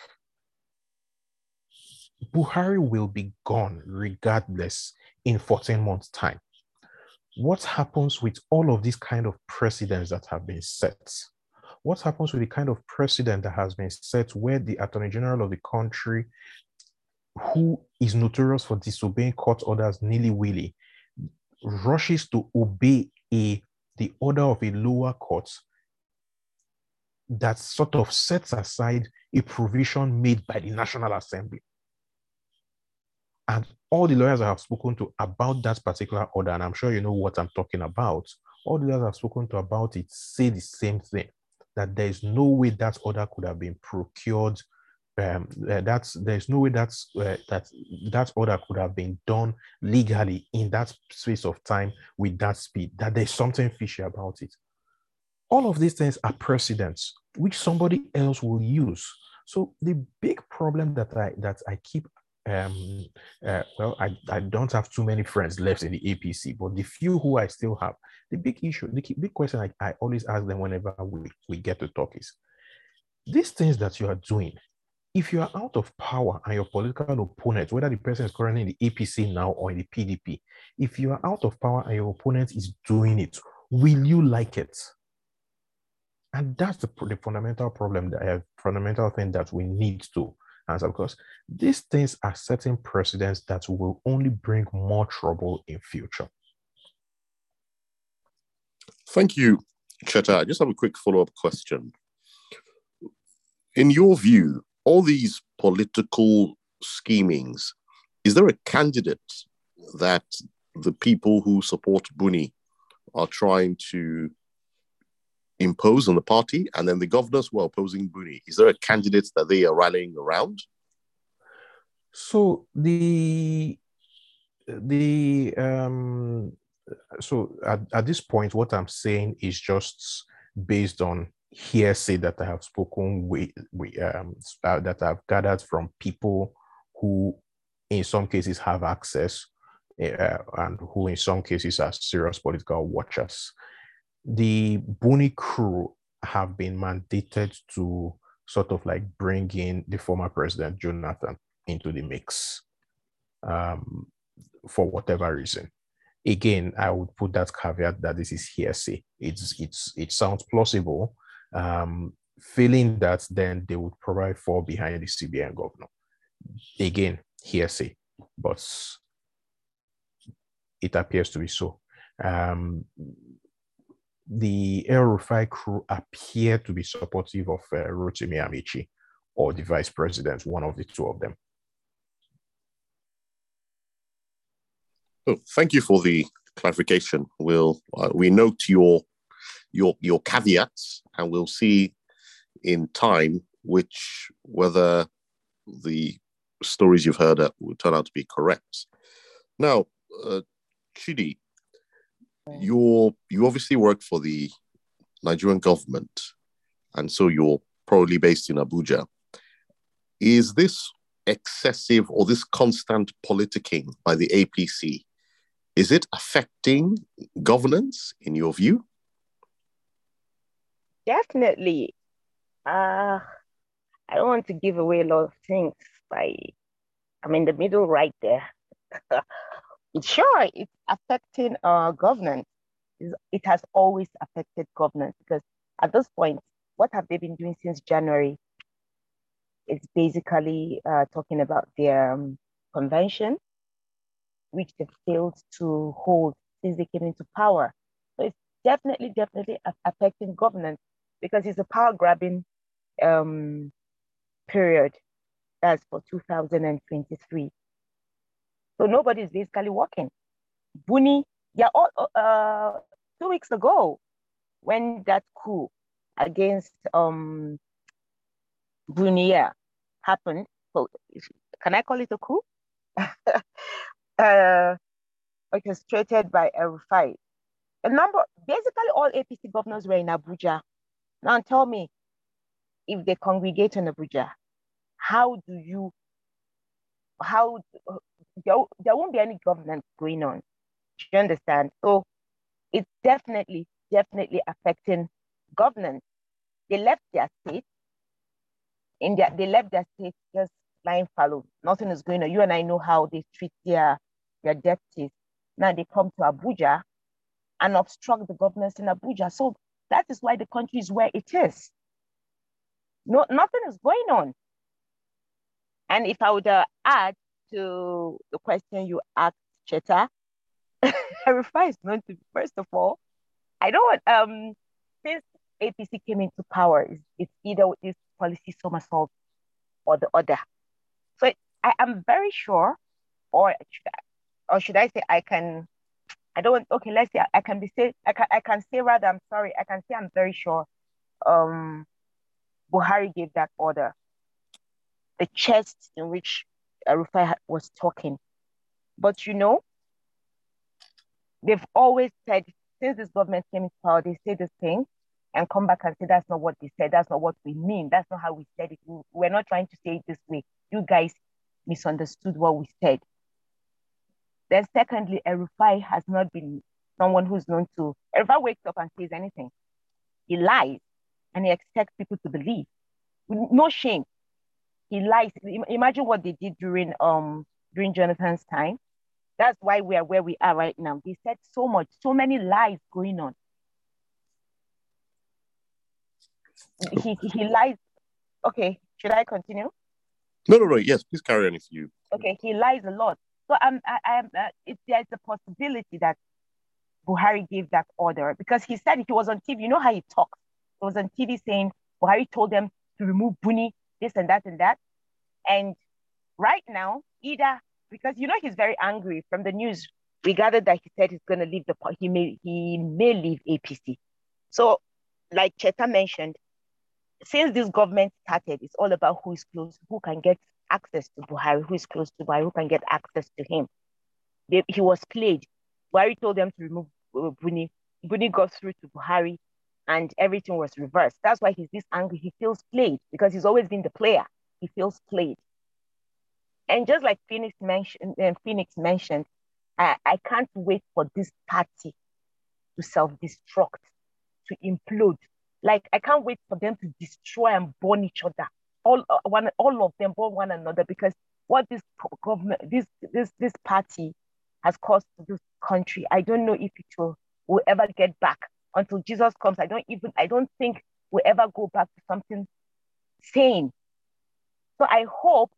Buhari will be gone regardless in 14 months' time. What happens with all of these kind of precedents that have been set? What happens with the kind of precedent that has been set where the Attorney General of the country, who is notorious for disobeying court orders nilly-willy, rushes to obey a the order of a lower court that sort of sets aside a provision made by the National Assembly. And all the lawyers I have spoken to about that particular order, and I'm sure you know what I'm talking about, all the lawyers I've spoken to about it say the same thing that there is no way that order could have been procured. Um, uh, that's there's no way that's uh, that that order could have been done legally in that space of time with that speed. That there's something fishy about it. All of these things are precedents which somebody else will use. So the big problem that I that I keep um uh, well I, I don't have too many friends left in the APC, but the few who I still have, the big issue, the big question I, I always ask them whenever we, we get to talk is these things that you are doing, if you are out of power and your political opponent, whether the person is currently in the APC now or in the PDP, if you are out of power and your opponent is doing it, will you like it? And that's the, the fundamental problem, the uh, fundamental thing that we need to answer because these things are setting precedents that will only bring more trouble in future. Thank you, Cheta. I just have a quick follow-up question. In your view, all these political schemings, is there a candidate that the people who support Buni are trying to impose on the party, and then the governors who are opposing Buni. Is there a candidate that they are rallying around? So the the um so at, at this point, what I'm saying is just based on hearsay that I have spoken with, with um, uh, that I've gathered from people who, in some cases, have access uh, and who, in some cases, are serious political watchers the Buni crew have been mandated to sort of like bring in the former president Jonathan into the mix um, for whatever reason. Again, I would put that caveat that this is hearsay. It's it's it sounds plausible, um, feeling that then they would probably fall behind the CBN governor. Again, hearsay, but it appears to be so. Um, the El crew appear to be supportive of uh, Rotimi Amaechi or the vice president, one of the two of them. Oh, thank you for the clarification. We'll uh, we note your your your caveats, and we'll see in time which whether the stories you've heard will turn out to be correct. Now, uh, Chidi, you're you obviously work for the Nigerian government, and so you're probably based in Abuja. Is this excessive or this constant politicking by the APC? Is it affecting governance in your view? Definitely. Uh, I don't want to give away a lot of things by I'm in the middle right there. [laughs] sure, it's affecting our governance. It has always affected governance because at this point, what have they been doing since January? It's basically uh, talking about their um, convention, which they failed to hold since they came into power. So it's definitely, definitely affecting governance because it's a power grabbing um, period. That's for 2023. So nobody's basically working. Buni, yeah, all, uh, two weeks ago, when that coup against um happened, can I call it a coup? [laughs] uh, orchestrated by El Rufai. A number, basically all APC governors were in Abuja. Now tell me, if they congregate in Abuja, how do you, how, there, there won't be any governance going on. Do you understand? So it's definitely, definitely affecting governance. They left their state, in their, they left their state just lying fallow. Nothing is going on. You and I know how they treat their, their deputies. Now they come to Abuja and obstruct the governance in Abuja. So that is why the country is where it is. No, nothing is going on. And if I would uh, add to the question you asked, Cheta, Rufai is known to, first of all, I don't, um, since APC came into power, it's, it's either this policy somersault or the other. So I am very sure, or should I, or should I say I can, I don't want, okay, let's say I can be say, I can, I can say rather, I'm sorry, I can say I'm very sure um, Buhari gave that order. The chest in which Rufai was talking. But you know, they've always said, since this government came into power, they say this thing and come back and say, that's not what they said. That's not what we mean. That's not how we said it. We're not trying to say it this way. You guys misunderstood what we said. Then secondly, El Rufai has not been someone who's known to, El Rufai wakes up and says anything. He lies and he expects people to believe. No shame. He lies. Imagine what they did during um during Jonathan's time. That's why we are where we are right now. They said so much, so many lies going on. He he lies. Okay, should I continue? No, no, no. Yes, please carry on if you. Okay, he lies a lot. So I'm, I, am uh, if there's a possibility that Buhari gave that order because he said he was on TV. You know how he talks. He was on TV saying Buhari told them to remove Buni, this and that and that. And right now, either because you know he's very angry from the news. We gathered that he said he's going to leave the he may he may leave APC. So, like Cheta mentioned, since this government started, it's all about who is close, who can get access to Buhari, who is close to Buhari, who can get access to him. They, he was played. Buhari told them to remove uh, Buni. Buni got through to Buhari and everything was reversed. That's why he's this angry. He feels played because he's always been the player. He feels played. And just like Phoenix mentioned, uh, Phoenix mentioned, I, I can't wait for this party to self-destruct, to implode. Like I can't wait for them to destroy and burn each other. All uh, one, all of them burn one another because what this government, this this this party has caused to this country, I don't know if it will will ever get back until Jesus comes. I don't even I don't think we'll ever go back to something sane. So I hope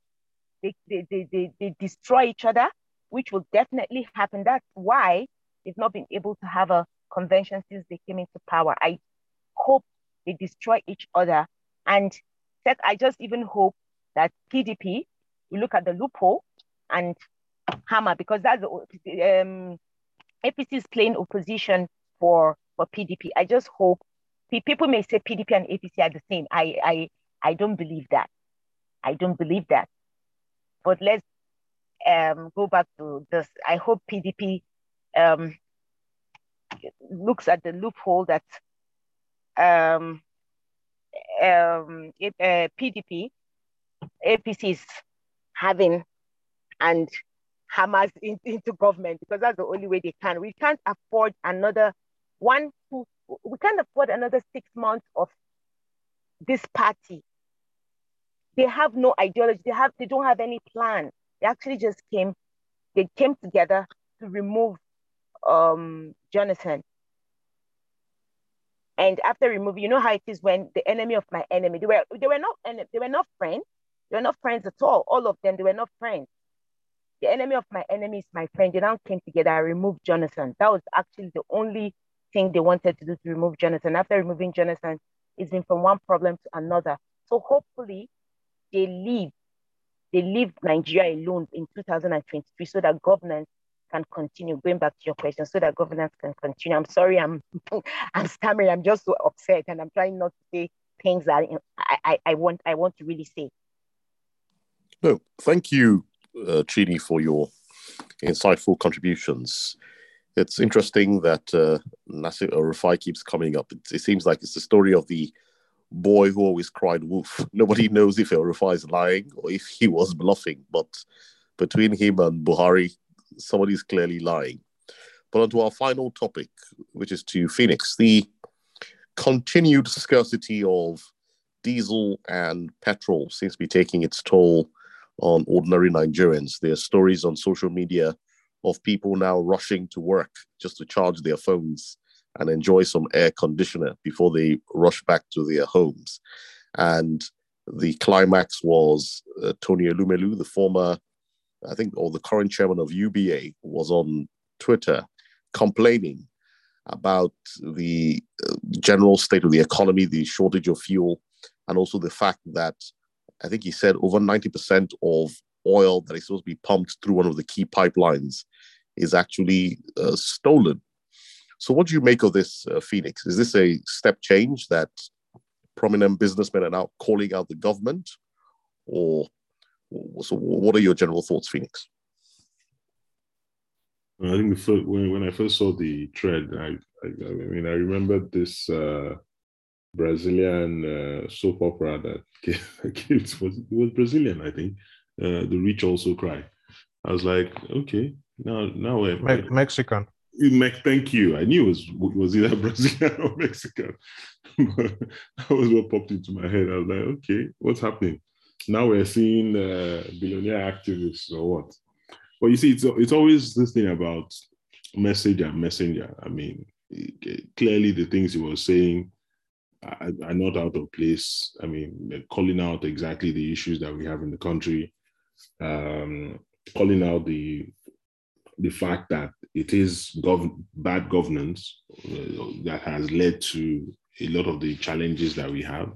they, they, they, they, they destroy each other, which will definitely happen. That's why they've not been able to have a convention since they came into power. I hope they destroy each other. And I just even hope that PDP will look at the loophole and hammer because that's the um, APC is playing opposition for for PDP. I just hope people may say PDP and APC are the same. I I I don't believe that. I don't believe that. But let's um, go back to this. I hope PDP um, looks at the loophole that um, um, uh, PDP, APC is having and hammers in, into government because that's the only way they can. We can't afford another one, two, we can't afford another six months of this party they have no ideology. They have they don't have any plan. They actually just came, they came together to remove um, Jonathan. And after removing, you know how it is when the enemy of my enemy, they were they were not they were not friends. They were not friends at all. All of them, they were not friends. The enemy of my enemy is my friend. They now came together. I removed Jonathan. That was actually the only thing they wanted to do to remove Jonathan. After removing Jonathan, it's been from one problem to another. So hopefully they leave, they leave Nigeria alone in 2023 so that governance can continue. Going back to your question, so that governance can continue. I'm sorry, I'm [laughs] I'm stammering. I'm just so upset, and I'm trying not to say things that I, I, I want I want to really say. No, thank you, uh, Chidi, for your insightful contributions. It's interesting that uh, Nasir Rufai keeps coming up. It, it, seems like it's the story of the boy who always cried wolf. [laughs] Nobody knows if Rufai is lying or if he was bluffing, but between him and Buhari, somebody's clearly lying. But onto our final topic, which is to Phoenix, the continued scarcity of diesel and petrol seems to be taking its toll on ordinary Nigerians. There are stories on social media of people now rushing to work just to charge their phones and enjoy some air conditioner before they rush back to their homes. And the climax was uh, Tony Elumelu, the former I think, or the current chairman of UBA was on Twitter complaining about the uh, general state of the economy, the shortage of fuel, and also the fact that I think he said over 90% of oil that is supposed to be pumped through one of the key pipelines is actually uh, stolen. So, what do you make of this, uh, Phoenix? Is this a step change that prominent businessmen are now calling out the government, or so, what are your general thoughts, Phoenix? I think the first, when when I first saw the thread, I I, I mean I remember this uh, Brazilian uh, soap opera that [laughs] came, it was it was Brazilian, I think. Uh, the rich also cry. I was like, okay, now now we're Me- Mexican. Thank you. I knew it was it was either [laughs] Brazilian or Mexican, [laughs] but that was what popped into my head. I was like, okay, what's happening? Now we're seeing uh, billionaire activists or what. But you see, it's, it's always this thing about message and messenger. I mean, clearly the things he was saying are, are not out of place. I mean, calling out exactly the issues that we have in the country, um, calling out the the fact that it is gov- bad governance uh, that has led to a lot of the challenges that we have.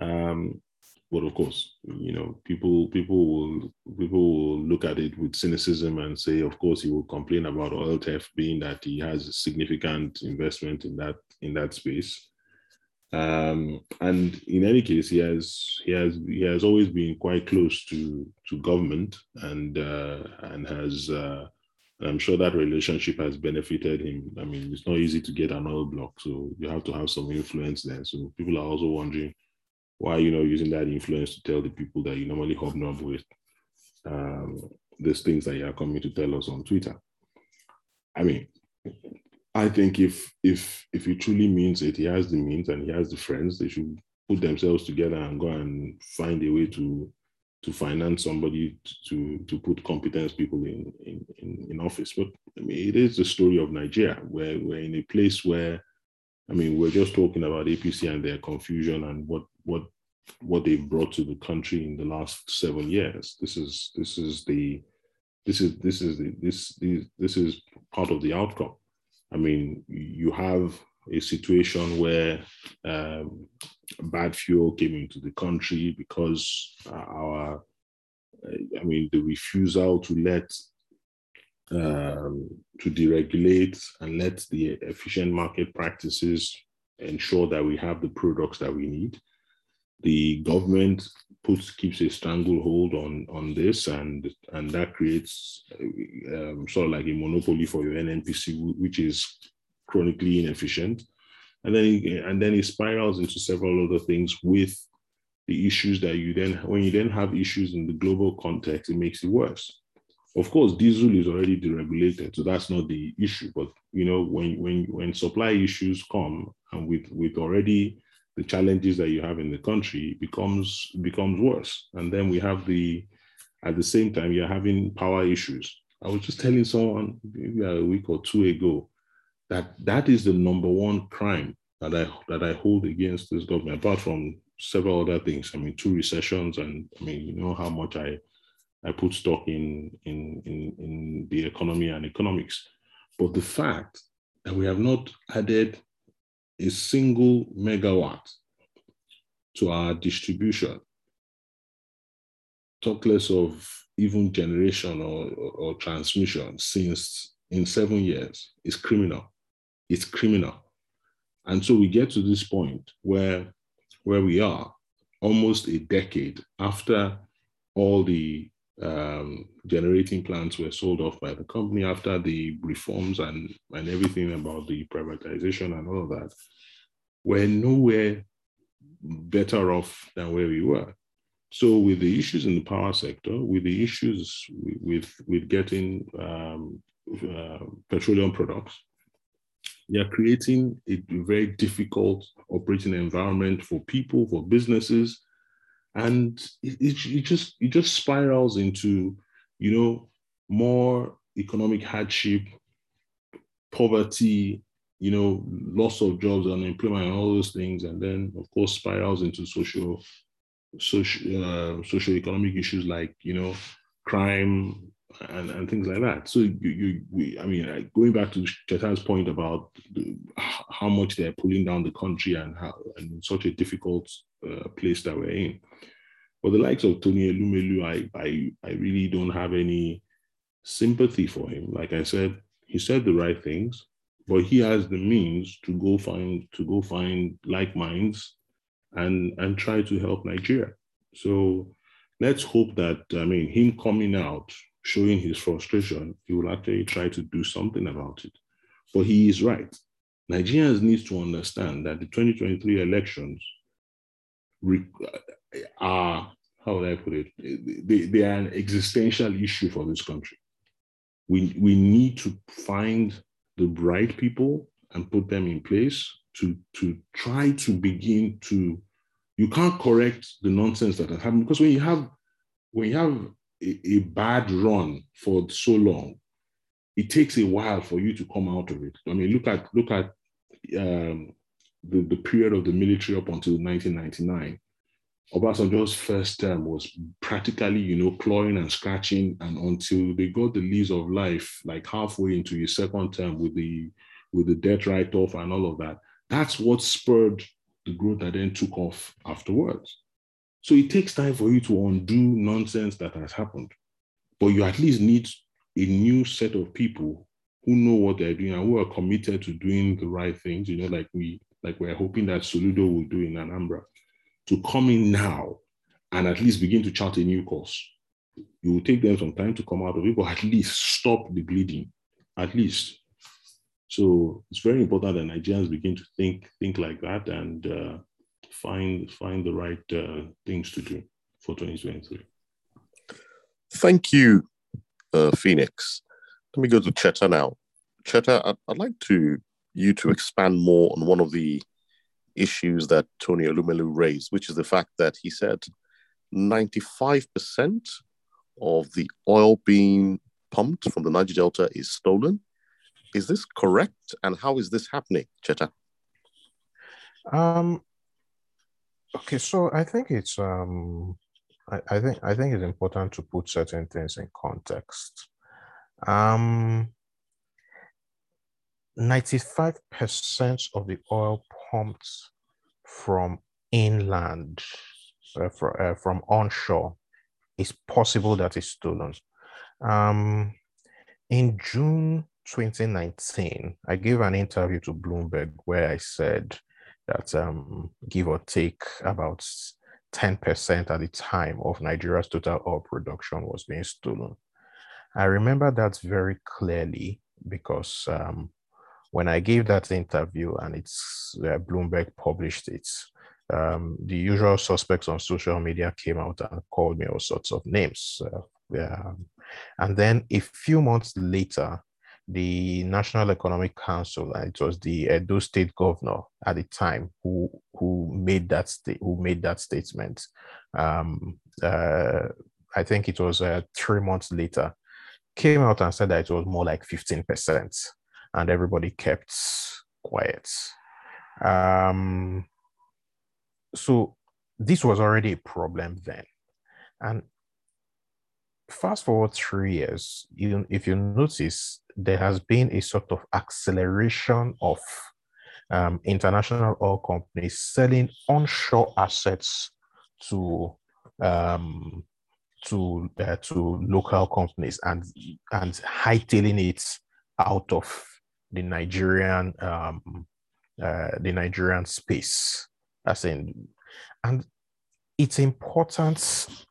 Um, but of course, you know, people people will people will look at it with cynicism and say, of course, he will complain about oil theft, being that he has a significant investment in that in that space. Um, and in any case, he has he has he has always been quite close to to government and uh, and has. Uh, I'm sure that relationship has benefited him. I mean, it's not easy to get an oil block, so you have to have some influence there. So people are also wondering why are you not using that influence to tell the people that you normally hobnob with um, these things that you are coming to tell us on Twitter? I mean, I think if if if he truly means it, he has the means and he has the friends, they should put themselves together and go and find a way to to finance somebody to to put competence people in in, in, in office. But I mean, it is the story of Nigeria, where we're in a place where I mean, we're just talking about APC and their confusion and what what what they've brought to the country in the last seven years. This is this is the this is this is the this this, this is part of the outcome. I mean, you have a situation where um, bad fuel came into the country because our, I mean, the refusal to let um, to deregulate and let the efficient market practices ensure that we have the products that we need the government puts keeps a stranglehold on on this, and and that creates um, sort of like a monopoly for your NNPC, which is chronically inefficient, and then and then it spirals into several other things with the issues that you then when you then have issues in the global context, it makes it worse. Of course, diesel is already deregulated, so that's not the issue. But you know, when when when supply issues come, and with with already the challenges that you have in the country becomes becomes worse. And then we have the at the same time you're having power issues. I was just telling someone maybe a week or two ago that that is the number one crime that I that I hold against this government, apart from several other things. I mean, two recessions, and I mean, you know how much I I put stock in in in, in the economy and economics. But the fact that we have not added a single megawatt to our distribution, talk less of even generation or, or, or transmission since in seven years, is criminal. It's criminal. And so we get to this point where, where we are almost a decade after all the um, generating plants were sold off by the company, after the reforms and, and everything about the privatization and all of that. We're nowhere better off than where we were. So with the issues in the power sector, with the issues with, with getting um, uh, petroleum products, they are creating a very difficult operating environment for people, for businesses, and it, it, it just it just spirals into, you know, more economic hardship, poverty, you know, loss of jobs, unemployment, and all those things, and then of course spirals into social, social, uh, economic issues like you know, crime, and, and things like that. So you, you we, I mean, going back to Cheta's point about the, how much they're pulling down the country and how and such a difficult uh, place that we're in. For the likes of Tony Elumelu, I, I I really don't have any sympathy for him. Like I said, he said the right things, but he has the means to go find to go find like minds and and try to help Nigeria. So let's hope that I mean him coming out showing his frustration, he will actually try to do something about it. But he is right. Nigerians need to understand that the 2023 elections are, how would I put it, they, they are an existential issue for this country. We, we need to find the right people and put them in place to, to try to begin to, you can't correct the nonsense that has happened because when you have when you have a, bad run for so long, it takes a while for you to come out of it. I mean, look at look at um, the, the period of the military up until 1999. Obasanjo's first term was practically, you know, clawing and scratching, and until they got the lease of life, like halfway into his second term with the with the debt write-off and all of that. That's what spurred the growth that then took off afterwards. So it takes time for you to undo nonsense that has happened. But you at least need a new set of people who know what they're doing and who are committed to doing the right things, you know, like we like we're hoping that Soludo will do in Anambra, to come in now and at least begin to chart a new course. It will take them some time to come out of it, but at least stop the bleeding, at least. So it's very important that Nigerians begin to think think like that and uh, find find the right uh, things to do for 2023. Thank you, uh, Phoenix. Let me go to Cheta now. Cheta, I'd, I'd like to you to expand more on one of the issues that Tony Elumelu raised, which is the fact that he said 95% of the oil being pumped from the Niger Delta is stolen. Is this correct? And how is this happening, Cheta? Um, Okay, so I think it's um I, I think I think it's important to put certain things in context. Um 95% of the oil pumped from inland, uh, for, uh, from onshore, is possible that is stolen. Um, in June 2019, I gave an interview to Bloomberg where I said that um, give or take about 10% at the time of Nigeria's total oil production was being stolen. I remember that very clearly because um, when I gave that interview and it's uh, Bloomberg published it, um, the usual suspects on social media came out and called me all sorts of names. Uh, yeah. And then a few months later, the National Economic Council, and it was the Edo State governor at the time who who made that sta- who made that statement. Um, uh, I think it was uh, three months later, came out and said that it was more like fifteen percent, and everybody kept quiet. Um, so this was already a problem then. And fast forward three years, you, if you notice, there has been a sort of acceleration of um, international oil companies selling onshore assets to um, to uh, to local companies and and hightailing it out of the Nigerian um, uh, the Nigerian space, as in, and it's important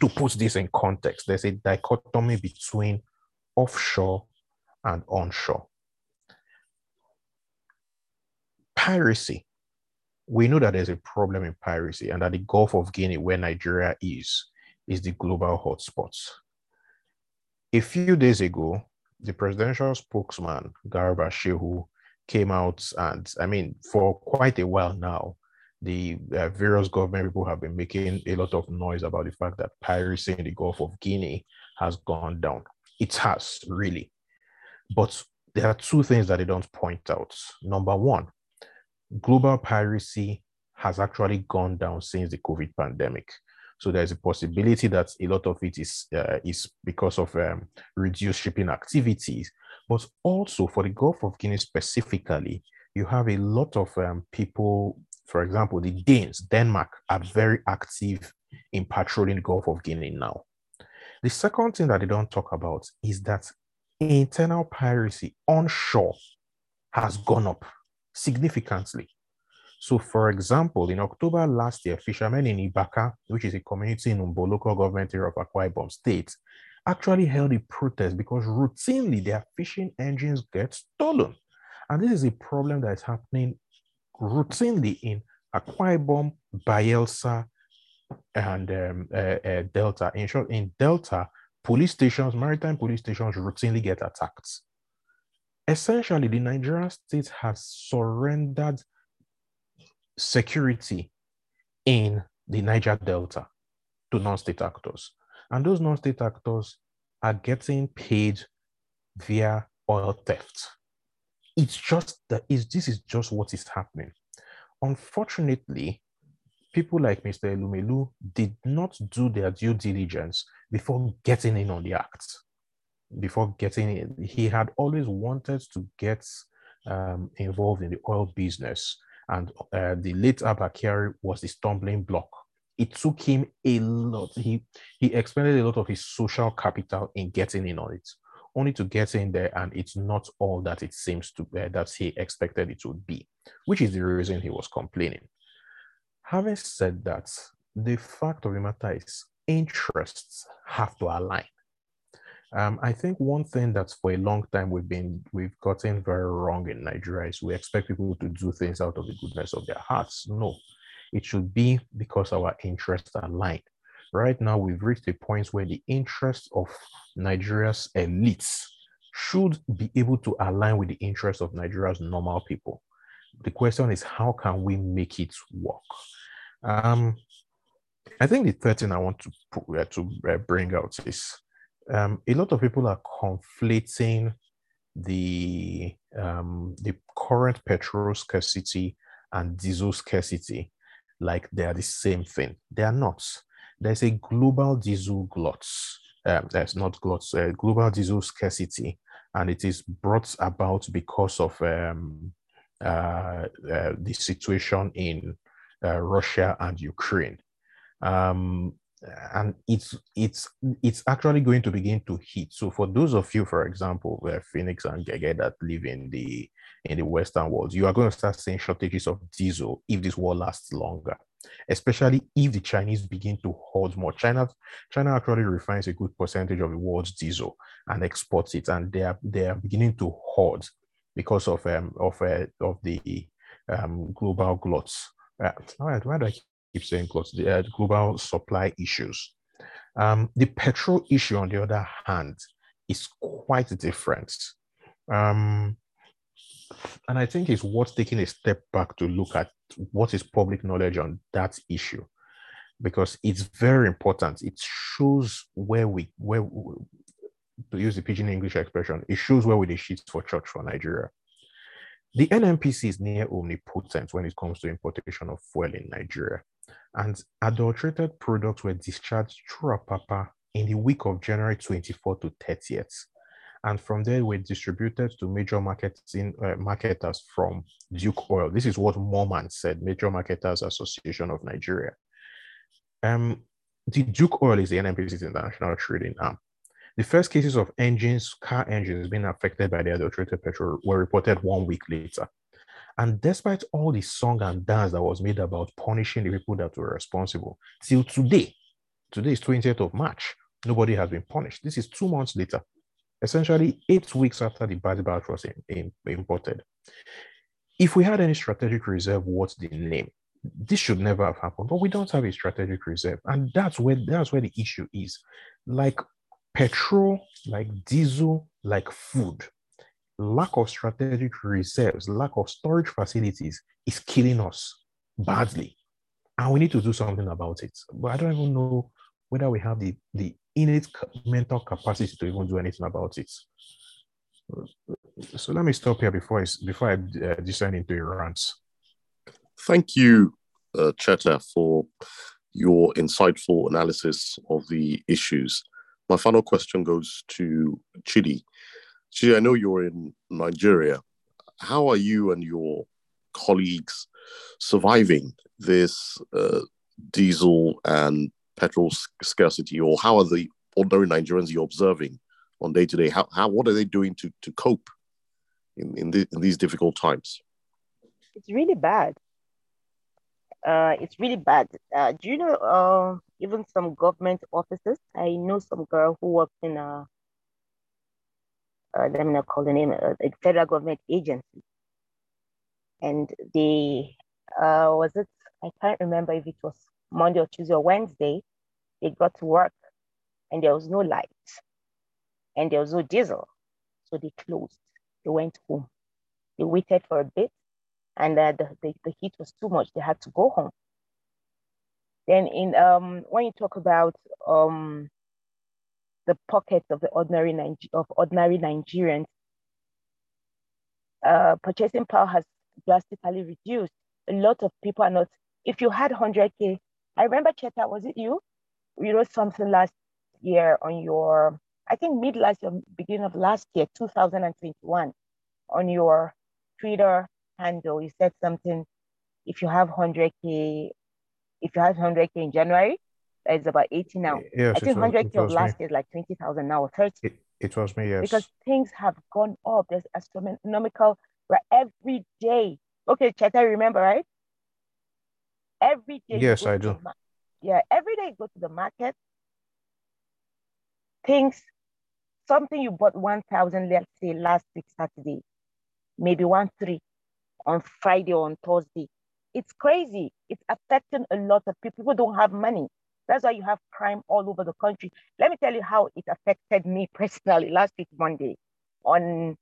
to put this in context. There's a dichotomy between offshore and onshore. Piracy. We know that there's a problem in piracy and that the Gulf of Guinea, where Nigeria is, is the global hotspot. A few days ago, the presidential spokesman, Garba Shehu, came out and, I mean, for quite a while now, the uh, various government people have been making a lot of noise about the fact that piracy in the Gulf of Guinea has gone down. It has, really. But there are two things that they don't point out. Number one, global piracy has actually gone down since the COVID pandemic. So there's a possibility that a lot of it is uh, is because of um, reduced shipping activities, but also for the Gulf of Guinea specifically, you have a lot of um, people. For example, the Danes, Denmark, are very active in patrolling the Gulf of Guinea now. The second thing that they don't talk about is that internal piracy onshore has gone up significantly. So, for example, in October last year, fishermen in Ibaka, which is a community in Mbo local government area of Akwa Ibom State, actually held a protest because routinely their fishing engines get stolen. And this is a problem that is happening routinely in Akwa Ibom, Bayelsa, and um, uh, uh, Delta. In short, in Delta, police stations, maritime police stations routinely get attacked. Essentially, the Nigerian state has surrendered security in the Niger Delta to non-state actors. And those non-state actors are getting paid via oil theft. It's just that is this is just what is happening. Unfortunately, people like Mr. Elumelu did not do their due diligence before getting in on the act. Before getting in, he had always wanted to get um, involved in the oil business and uh, the late Abba Kyari was the stumbling block. It took him a lot. He he expended a lot of his social capital in getting in on it, only to get in there, and it's not all that it seems to be that he expected it would be, which is the reason he was complaining. Having said that, the fact of the matter is interests have to align. Um, I think one thing that's for a long time we've been we've gotten very wrong in Nigeria is we expect people to do things out of the goodness of their hearts. No, it should be because our interests are aligned. Right now, we've reached a point where the interests of Nigeria's elites should be able to align with the interests of Nigeria's normal people. The question is, how can we make it work? Um, I think the third thing I want to put, uh, to uh, bring out is um, a lot of people are conflating the um, the current petrol scarcity and diesel scarcity like they are the same thing. They are not. There's a global diesel glut. Um, there's not glut, uh, global diesel scarcity, and it is brought about because of um, uh, uh, the situation in uh, Russia and Ukraine. Um, and it's it's it's actually going to begin to hit. So for those of you, for example, where Phoenix and Gege that live in the in the Western world, you are going to start seeing shortages of diesel if this war lasts longer. Especially if the Chinese begin to hoard more. China China actually refines a good percentage of the world's diesel and exports it, and they are they are beginning to hoard because of um of uh, of the um global gluts. Uh, why, do I keep saying gluts? the uh, global supply issues. Um, the petrol issue, on the other hand, is quite different. Um, and I think it's worth taking a step back to look at what is public knowledge on that issue, because it's very important. It shows where we, where, to use the pidgin English expression, it shows where we the shit for church for Nigeria. the NNPC is near omnipotent when it comes to importation of fuel in Nigeria. And adulterated products were discharged through Apapa in the week of January 24 to 30th. And from there, were distributed to major marketing uh, marketers from Duke Oil. This is what Moman said, Major Marketers Association of Nigeria. Um, the Duke Oil is the NNPC's international trading arm. The first cases of engines, car engines being affected by the adulterated petrol were reported one week later. And despite all the song and dance that was made about punishing the people that were responsible, till today, today is 20th of March, nobody has been punished. This is two months later, essentially eight weeks after the bad batch was in, in, imported. If we had any strategic reserve, what's the name? This should never have happened, but we don't have a strategic reserve, and that's where that's where the issue is. Like petrol, like diesel, like food, lack of strategic reserves, lack of storage facilities is killing us badly. And we need to do something about it. But I don't even know whether we have the, the innate mental capacity to even do anything about it. So let me stop here before I, before I uh, descend into a rant. Thank you, uh, Cheta, for your insightful analysis of the issues. My final question goes to Chidi. Chidi, I know you're in Nigeria. How are you and your colleagues surviving this uh, diesel and petrol scarcity, or how are the ordinary Nigerians you're observing on day to day? How, how what are they doing to, to cope in in, the, in these difficult times? It's really bad. Uh, it's really bad. Uh, do you know? Uh, even some government offices. I know some girl who works in a, uh, let me not call the name, a, a federal government agency. And they, uh, was it, I can't remember if it was Monday or Tuesday or Wednesday, they got to work and there was no light and there was no diesel. So they closed. They went home. They waited for a bit and uh, the, the, the heat was too much. They had to go home. Then in um, when you talk about um, the pockets of the ordinary Niger- of ordinary Nigerians, uh, purchasing power has drastically reduced. A lot of people are not. If you had 100k, I remember Cheta, was it you? You wrote something last year on your, I think mid last year, beginning of last year, 2021, on your Twitter handle. You said something. If you have 100k if you have 100k in January, it's about 80 now. Yes, I think 100k of last year is like 20,000 now or 30. It, it was me, yes. Because things have gone up. There's astronomical where every day. Okay, Cheta, remember, right? Every day. Yes, I do. Yeah, every day you go to the market. Things, something you bought 1,000, let's say last week, Saturday, maybe one three on Friday or on Thursday it's crazy. It's affecting a lot of people. People don't have money. That's why you have crime all over the country. Let me tell you how it affected me [laughs] personally last week, Monday. On,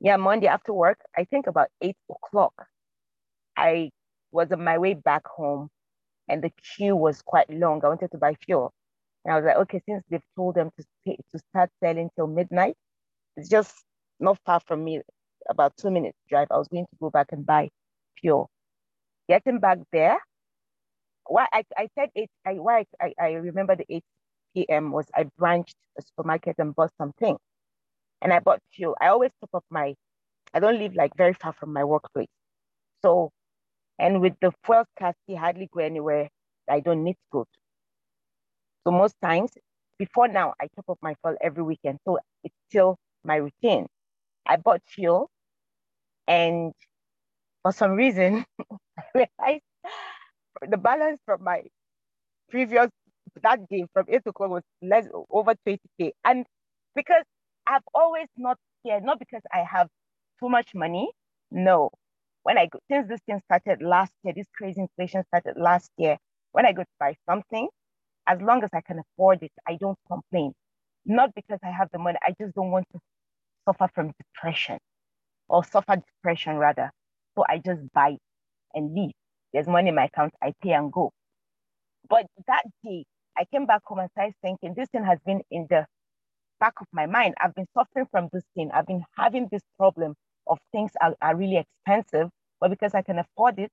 yeah, Monday after work, I think about eight o'clock, I was on my way back home and the queue was quite long. I wanted to buy fuel. And I was like, okay, since they've told them to, pay, to start selling till midnight, it's just not far from me, about two minutes drive. I was going to go back and buy fuel getting back there, why I, I said it, I, why I, I remember the 8 p.m. was I branched a supermarket and bought something. And I bought fuel. I always top up my, I don't live like very far from my workplace. So, and with the fuel scarcity, hardly go anywhere I don't need to go to. So most times, before now, I top up my fuel every weekend. So it's still my routine. I bought fuel and for some reason, [laughs] I realized the balance from my previous that day from eight o'clock was less over 20k. And because I've always not cared, not because I have too much money. No. When I go since this thing started last year, this crazy inflation started last year, when I go to buy something, as long as I can afford it, I don't complain. Not because I have the money, I just don't want to suffer from depression or suffer depression rather. So I just buy and leave. There's money in my account, I pay and go. But that day, I came back home and started thinking this thing has been in the back of my mind. I've been suffering from this thing. I've been having this problem of things are, are really expensive, but because I can afford it,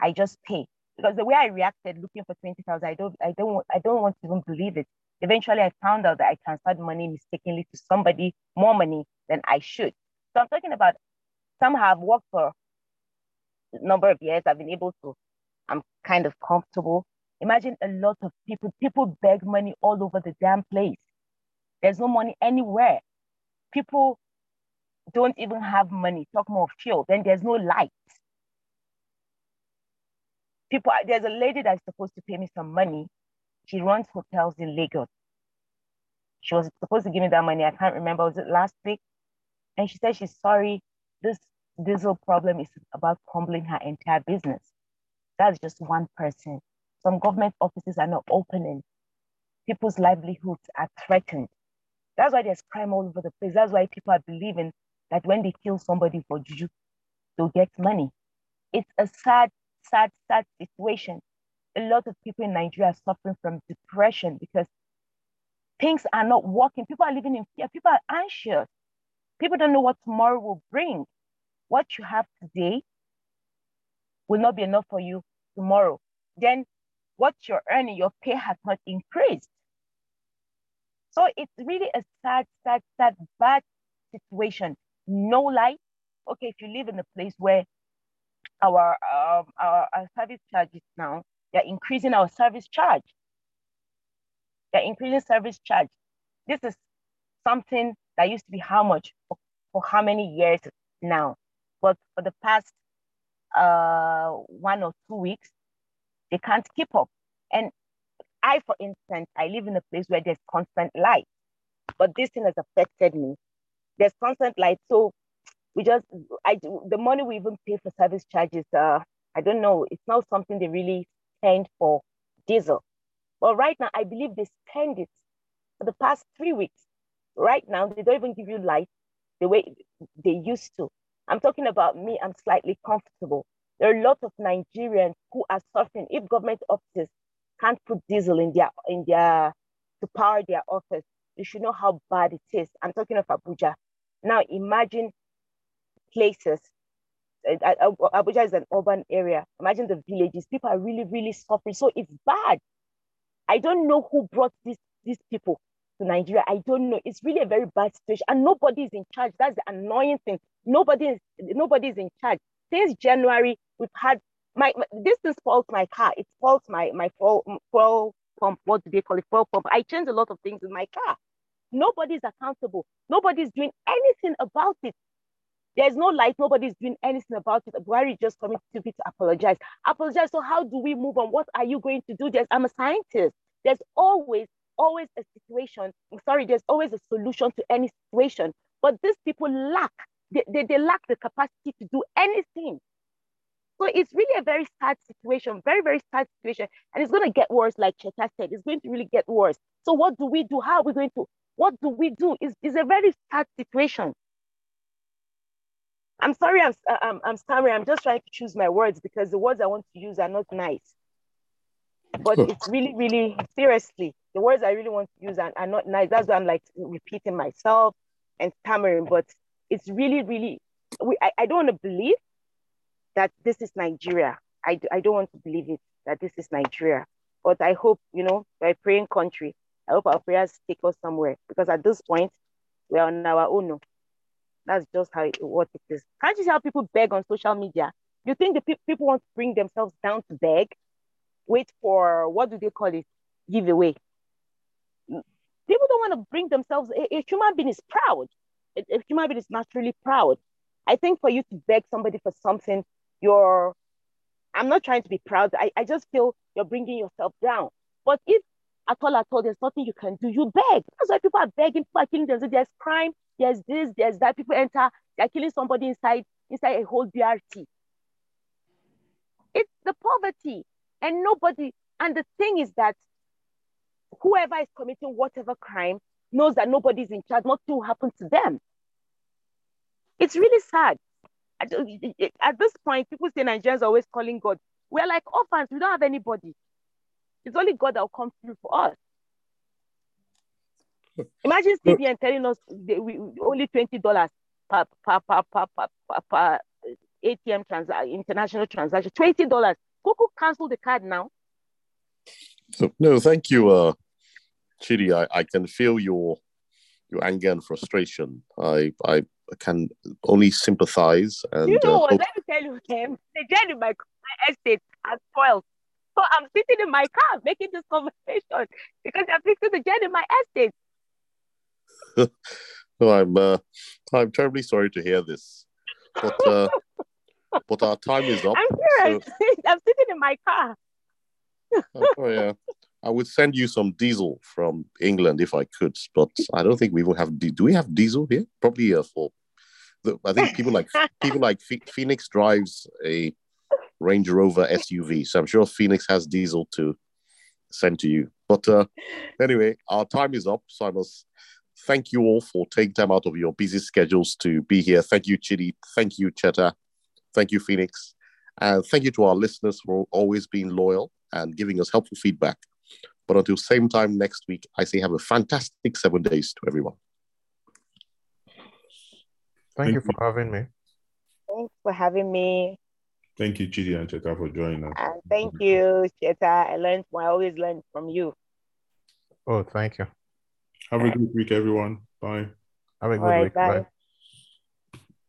I just pay. Because the way I reacted looking for 20,000, I don't, I don't, I don't want to even believe it. Eventually, I found out that I transferred money mistakenly to somebody more money than I should. So I'm talking about somehow I've worked for a number of years. I've been able to, I'm kind of comfortable. Imagine a lot of people, people beg money all over the damn place. There's no money anywhere. People don't even have money, talk more of fuel, then there's no light. People, there's a lady that's supposed to pay me some money. She runs hotels in Lagos. She was supposed to give me that money. I can't remember, was it last week? And she said she's sorry. This diesel problem is about crumbling her entire business. That's just one person. Some government offices are not opening. People's livelihoods are threatened. That's why there's crime all over the place. That's why people are believing that when they kill somebody for juju, they'll get money. It's a sad, sad, sad situation. A lot of people in Nigeria are suffering from depression because things are not working. People are living in fear. People are anxious. People don't know what tomorrow will bring. What you have today will not be enough for you tomorrow. Then what you're earning, your pay has not increased. So it's really a sad, sad, sad, bad situation. No light. Okay, if you live in a place where our um, our, our service charges now, they're increasing our service charge. They're increasing service charge. This is something that used to be how much for, for how many years now. But for the past uh, one or two weeks, they can't keep up. And I, for instance, I live in a place where there's constant light, but this thing has affected me. There's constant light, so we just, I, the money we even pay for service charges, uh, I don't know, it's not something they really spend for diesel. But right now, I believe they spend it for the past three weeks. Right now, they don't even give you light the way they used to. I'm talking about me, I'm slightly comfortable. There are a lot of Nigerians who are suffering. If government offices can't put diesel in their in their to power their office, you should know how bad it is. I'm talking of Abuja. Now imagine places. Abuja is an urban area. Imagine the villages. People are really, really suffering. So it's bad. I don't know who brought these these people to Nigeria. I don't know. It's really a very bad situation, and nobody is in charge. That's the annoying thing. Nobody is nobody is in charge. Since January, we've had my, my this thing spoils my car. It spoils my my fuel, pump. What do they call it? Fuel pump. I changed a lot of things in my car. Nobody's accountable. Nobody's doing anything about it. There's no light. Nobody's doing anything about it. Buhari just coming to be to apologize. Apologize. So how do we move on? What are you going to do? There's, I'm a scientist. There's always, always a situation. I'm sorry, there's always a solution to any situation. But these people lack they, they, they lack the capacity to do anything. So it's really a very sad situation, very, very sad situation. And it's going to get worse, like Cheta said, it's going to really get worse. So what do we do? How are we going to, what do we do? It's, it's a very sad situation. I'm sorry, I'm, uh, I'm, I'm stammering. I'm just trying to choose my words because the words I want to use are not nice. But it's really, really, seriously, the words I really want to use are, are not nice. That's why I'm like repeating myself and stammering. But it's really, really, we, I, I don't want to believe that this is Nigeria. I, I don't want to believe it, that this is Nigeria. But I hope, you know, we're a praying country. I hope our prayers take us somewhere because at this point, we're on our own. Oh. That's just how it, what it is. Can't you see how people beg on social media? You think the pe- people want to bring themselves down to beg? Wait for, what do they call it? Giveaway. Mm, people don't want to bring themselves, a, a human being is proud a human being is naturally proud. I think for you to beg somebody for something, you're, I'm not trying to be proud. I, I just feel you're bringing yourself down. But if at all, at all, there's nothing you can do, you beg. That's why people are begging, people are killing themselves. There's crime, there's this, there's that. People enter, they're killing somebody inside, inside a whole BRT. It's the poverty. And nobody, and the thing is that whoever is committing whatever crime knows that nobody's in charge, nothing will happen to them. It's really sad. At this point, people say Nigerians are always calling God. We're like orphans, we don't have anybody. It's only God that will come through for us. Imagine CBN telling us we, only $20. per, per, per, per, per, per, per ATM transaction, international transaction, twenty dollars. Coco cancel the card now. So, no, thank you, uh, Chidi. I, I can feel your your anger and frustration. I I can only sympathize. And you know uh, what? Let me tell you, [laughs] him. The journey my, my estate has spoiled. So I'm sitting in my car making this conversation because I'm fixing the in my estate. [laughs] I'm uh, I'm terribly sorry to hear this, but uh, [laughs] but our time is up. I'm serious. I'm sitting in my car. [laughs] Oh, yeah. I would send you some diesel from England if I could, but I don't think we will have. Do we have diesel here? Probably uh, for. The, I think people like people like Phoenix drives a Range Rover SUV, so I'm sure Phoenix has diesel to send to you. But uh, anyway, our time is up, so I must thank you all for taking time out of your busy schedules to be here. Thank you, Chidi. Thank you, Cheta. Thank you, Phoenix. And thank you to our listeners for always being loyal and giving us helpful feedback. But until same time next week, I say have a fantastic seven days to everyone. Thank Thank you for having me. Thanks for having me. Thank you, Chidi and Cheta, for joining us. And thank you, Cheta. I learned, I always learn from you. Oh, thank you. Have a good week, everyone. Bye. Have a good All right, week. bye. Bye.